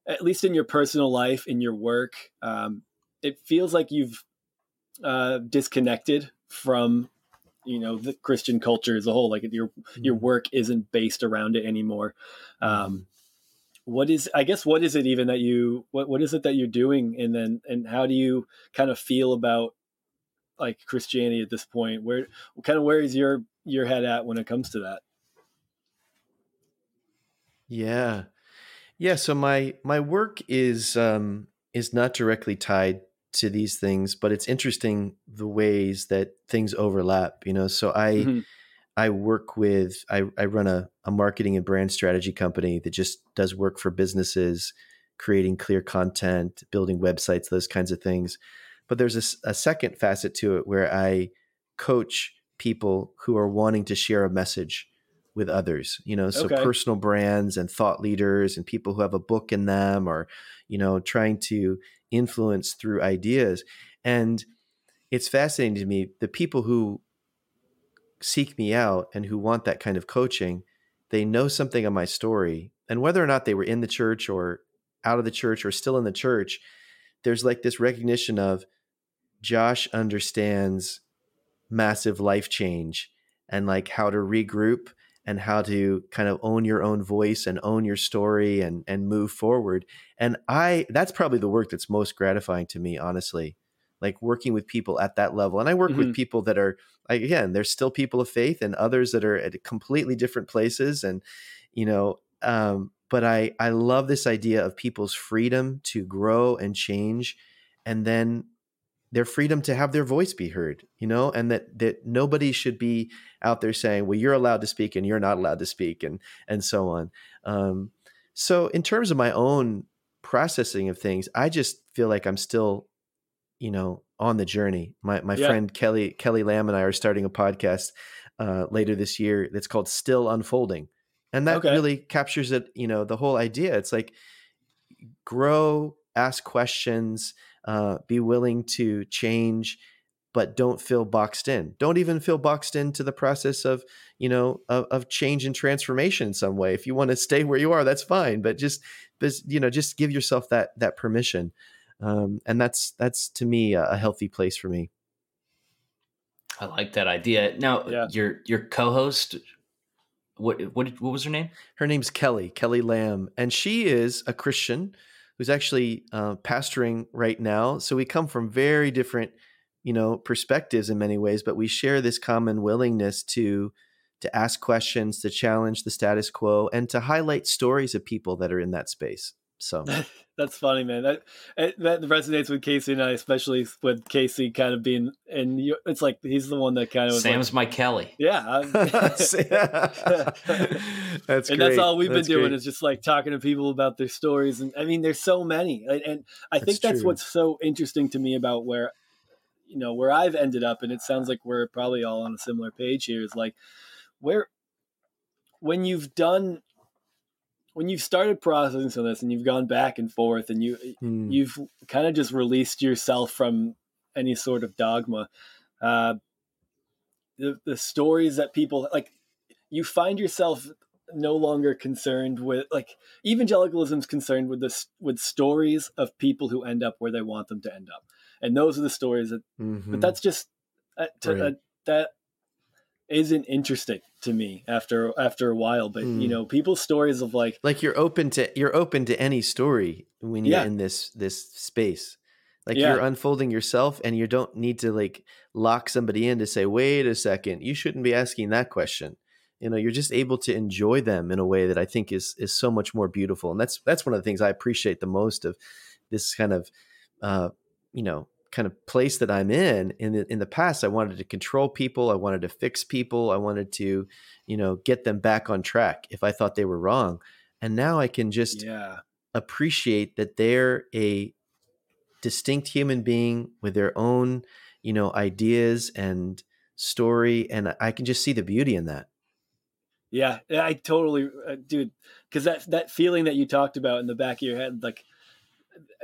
C: at least in your personal life in your work um it feels like you've uh, disconnected from you know the Christian culture as a whole. Like your your mm-hmm. work isn't based around it anymore. Um, what is I guess what is it even that you what what is it that you're doing, and then and how do you kind of feel about like Christianity at this point? Where kind of where is your your head at when it comes to that?
B: Yeah, yeah. So my my work is um, is not directly tied to these things, but it's interesting the ways that things overlap, you know. So I mm-hmm. I work with I, I run a, a marketing and brand strategy company that just does work for businesses, creating clear content, building websites, those kinds of things. But there's a, a second facet to it where I coach people who are wanting to share a message with others you know so okay. personal brands and thought leaders and people who have a book in them or you know trying to influence through ideas. And it's fascinating to me the people who seek me out and who want that kind of coaching, they know something of my story. And whether or not they were in the church or out of the church or still in the church, there's like this recognition of Josh understands massive life change and like how to regroup and how to kind of own your own voice and own your story and and move forward and i that's probably the work that's most gratifying to me honestly like working with people at that level and i work mm-hmm. with people that are again there's still people of faith and others that are at completely different places and you know um, but i i love this idea of people's freedom to grow and change and then their freedom to have their voice be heard, you know, and that that nobody should be out there saying, "Well, you're allowed to speak and you're not allowed to speak," and and so on. Um, so, in terms of my own processing of things, I just feel like I'm still, you know, on the journey. My my yeah. friend Kelly Kelly Lamb and I are starting a podcast uh, later this year that's called "Still Unfolding," and that okay. really captures it. You know, the whole idea. It's like grow, ask questions uh, be willing to change but don't feel boxed in don't even feel boxed into the process of you know of, of, change and transformation in some way if you want to stay where you are that's fine but just you know just give yourself that that permission um, and that's that's to me a, a, healthy place for me
A: i like that idea now yeah. your your co-host what what what was her name?
B: Her name's Kelly Kelly Lamb, and she is a Christian who's actually uh, pastoring right now. So we come from very different, you know, perspectives in many ways, but we share this common willingness to to ask questions, to challenge the status quo, and to highlight stories of people that are in that space. So (laughs)
C: that's funny, man. That that resonates with Casey and I, especially with Casey kind of being and you, it's like he's the one that kind of
A: Sam's
C: like,
A: my Kelly.
C: Yeah, (laughs) (laughs)
B: that's
C: and
B: great.
C: that's all we've
B: that's
C: been doing
B: great.
C: is just like talking to people about their stories. And I mean, there's so many, and, and I think
B: That's
C: that's
B: true.
C: what's so interesting to me about where you know where I've ended up, and it sounds like we're probably all on a similar page here. Is like where when you've done when you've started processing some of this and you've gone back and forth and you
B: Hmm.
C: you've kind of just released yourself from any sort of dogma uh the the stories that people like you find yourself no longer concerned with like evangelicalism's concerned with this with stories of people who end up where they want them to end up and those are the stories that
B: Mhm.
C: but that's just uh, to,
B: Right.
C: uh, that isn't interesting to me after after a while but
B: Mm.
C: you know people's stories of like
B: like you're open to you're open to any story when you're
C: Yeah.
B: in this this space like
C: Yeah.
B: you're unfolding yourself and you don't need to like lock somebody in to say wait a second you shouldn't be asking that question you know you're just able to enjoy them in a way that i think is is so much more beautiful and that's that's one of the things i appreciate the most of this kind of uh you know kind of place that i'm in in the, in the past i wanted to control people i wanted to fix people i wanted to you know get them back on track if i thought they were wrong and now i can just
C: yeah
B: appreciate that they're a distinct human being with their own you know ideas and story and i can just see the beauty in that
C: Yeah, I totally, uh, dude. Because that that feeling that you talked about in the back of your head, like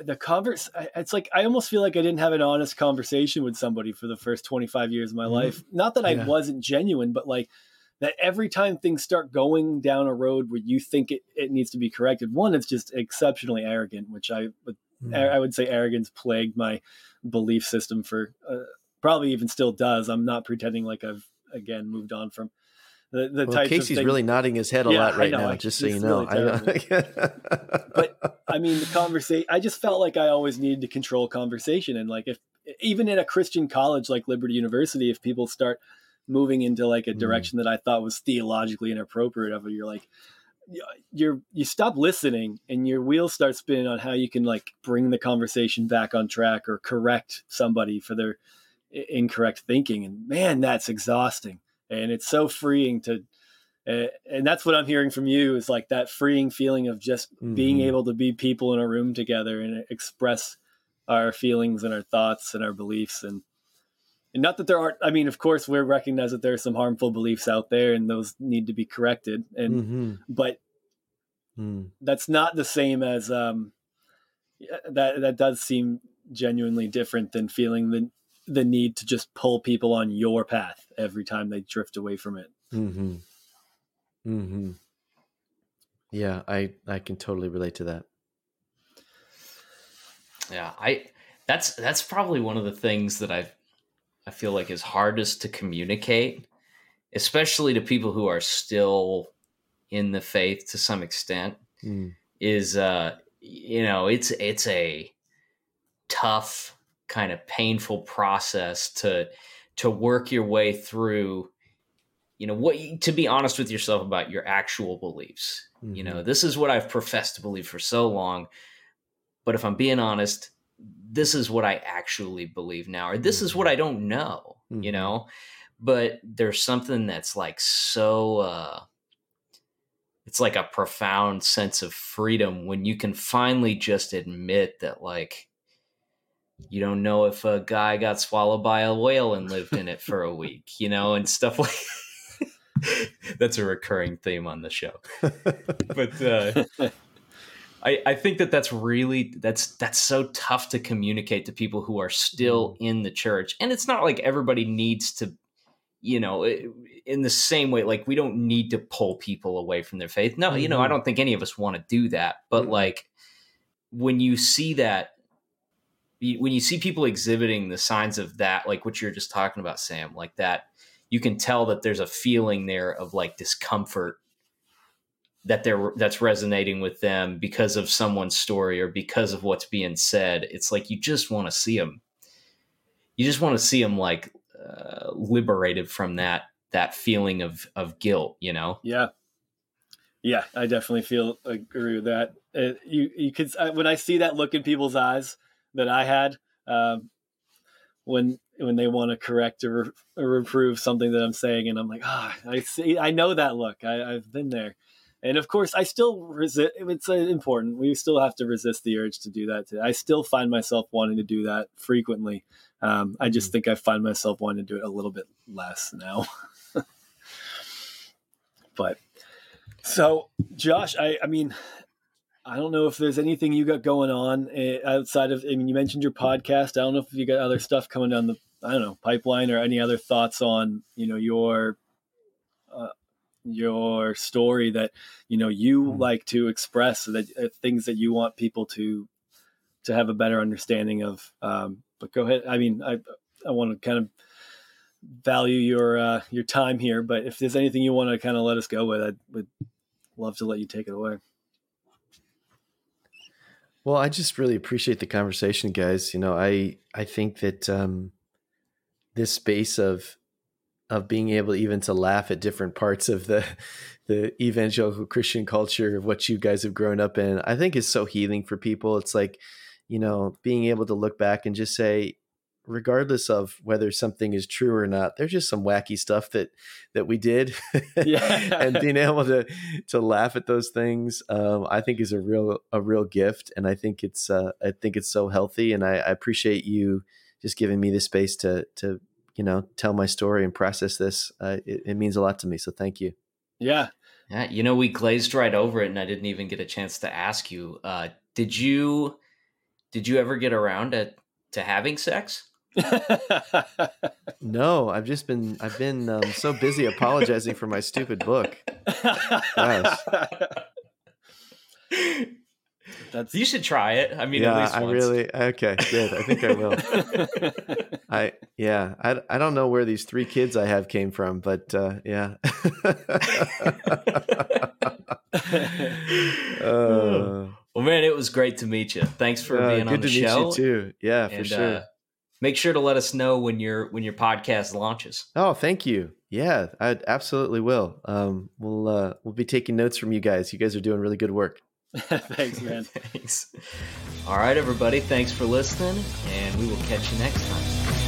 C: the converse, it's like I almost feel like I didn't have an honest conversation with somebody for the first twenty five years of my
B: Mhm.
C: life. Not that I
B: Yeah.
C: wasn't genuine, but like that every time things start going down a road where you think it, it needs to be corrected, one, it's just exceptionally arrogant, which I would
B: Mm.
C: I would say arrogance plagued my belief system for uh, probably even still does. I'm not pretending like I've again moved on from the the
B: well, casey's really nodding his head a
C: Yeah,
B: lot right
C: know,
B: now
C: I-
B: just so you know
C: really
B: I- (laughs)
C: But I mean, the conversation. I just felt like I always needed to control conversation, and like if even in a Christian college like Liberty University, if people start moving into like a
B: Mm.
C: direction that I thought was theologically inappropriate, of it, you're like, you're you stop listening, and your wheels start spinning on how you can like bring the conversation back on track or correct somebody for their incorrect thinking, and man, that's exhausting, and it's so freeing to. Uh, and that's what I'm hearing from you is like that freeing feeling of just being
B: Mhm.
C: able to be people in a room together and express our feelings and our thoughts and our beliefs and and not that there aren't i mean of course we recognize that there are some harmful beliefs out there and those need to be corrected and
B: Mhm.
C: but
B: Mm.
C: that's not the same as um that that does seem genuinely different than feeling the the need to just pull people on your path every time they drift away from it
B: Mm-hmm. Mm-hmm. Yeah, I I can totally relate to that.
A: Yeah, I that's that's probably one of the things that I I feel like is hardest to communicate, especially to people who are still in the faith to some extent.
B: Mm.
A: Is uh you know it's it's a tough kind of painful process to to work your way through you know what you- to be honest with yourself about your actual beliefs. You know this is what i've professed to believe for so long but if i'm being honest this is what i actually believe now or this is what i don't know you
B: Mhm.
A: know? But there's something that's like so uh it's like a profound sense of freedom when you can finally just admit that like you don't know if a guy got swallowed by a whale and lived in it for a week you know and stuff like (laughs) that's a recurring theme on the show. (laughs) But uh I, I think that that's really that's that's so tough to communicate to people who are still in the church. And it's not like everybody needs to you know in the same way like we don't need to pull people away from their faith. No you know i
B: Mhm.
A: don't think any of us want to do that. But
B: Mhm.
A: like when you see that when you see people exhibiting the signs of that like what you're just talking about sam like that you can tell that there's a feeling there of like discomfort that they're that's resonating with them because of someone's story or because of what's being said. It's like you just want to see them you just want to see them like uh, liberated from that that feeling of of guilt you know?
C: Yeah. Yeah i definitely feel agree with that. It, you you could when i see that look in people's eyes that i had um, when when they want to correct or, re- or reprove something that i'm saying and i'm like ah oh, i see i know that look I, i've been there. And of course i still resist it's uh, important we still have to resist the urge to do that i still find myself wanting to do that frequently um, i just mm-hmm. think i find myself wanting to do it a little bit less now. (laughs) But so josh i i mean I don't know if there's anything you got going on eh, outside of. I mean, you mentioned your podcast. I don't know if you got other stuff coming down the. I don't know pipeline or any other thoughts on you know your uh, your story that you know you mm-hmm. like to express that uh, things that you want people to to have a better understanding of um, but go ahead i mean i i want to kind of value your uh, your time here but if there's anything you want to kind of let us go with i would love to let you take it away
B: well i just really appreciate the conversation guys you know i i think that um this space of of being able even to laugh at different parts of the (laughs) the evangelical Christian culture of what you guys have grown up in, I think is so healing for people. It's like, you know, being able to look back and just say, regardless of whether something is true or not, there's just some wacky stuff that that we did. Yeah. (laughs) and being able to to laugh at those things, um, I think is a real a real gift. And I think it's uh, I think it's so healthy. And I, I appreciate you just giving me the space to to you know tell my story and process this uh, it, it, means a lot to me so thank you
C: yeah
A: yeah you know we glazed right over it and i didn't even get a chance to ask you uh, did you did you ever get around to to having sex
B: no i've just been i've been um, so busy apologizing for my stupid book
A: yes that's you should try it. I mean,
B: yeah, I really okay, good. I think I will. (laughs) I yeah, I I don't know where these three kids I have came from, but uh, yeah. (laughs)
A: uh, well, man, it was great to meet you. Thanks for uh, being on the show.
B: too. Yeah, for and, sure.
A: Make sure to let us know when your when your podcast launches.
B: Oh, thank you. Yeah, I absolutely will. Um, we'll uh, we'll be taking notes from you guys. You guys are doing really good work. (laughs)
C: thanks, man.
A: thanks. All right, everybody. Thanks for listening, and we will catch you next time.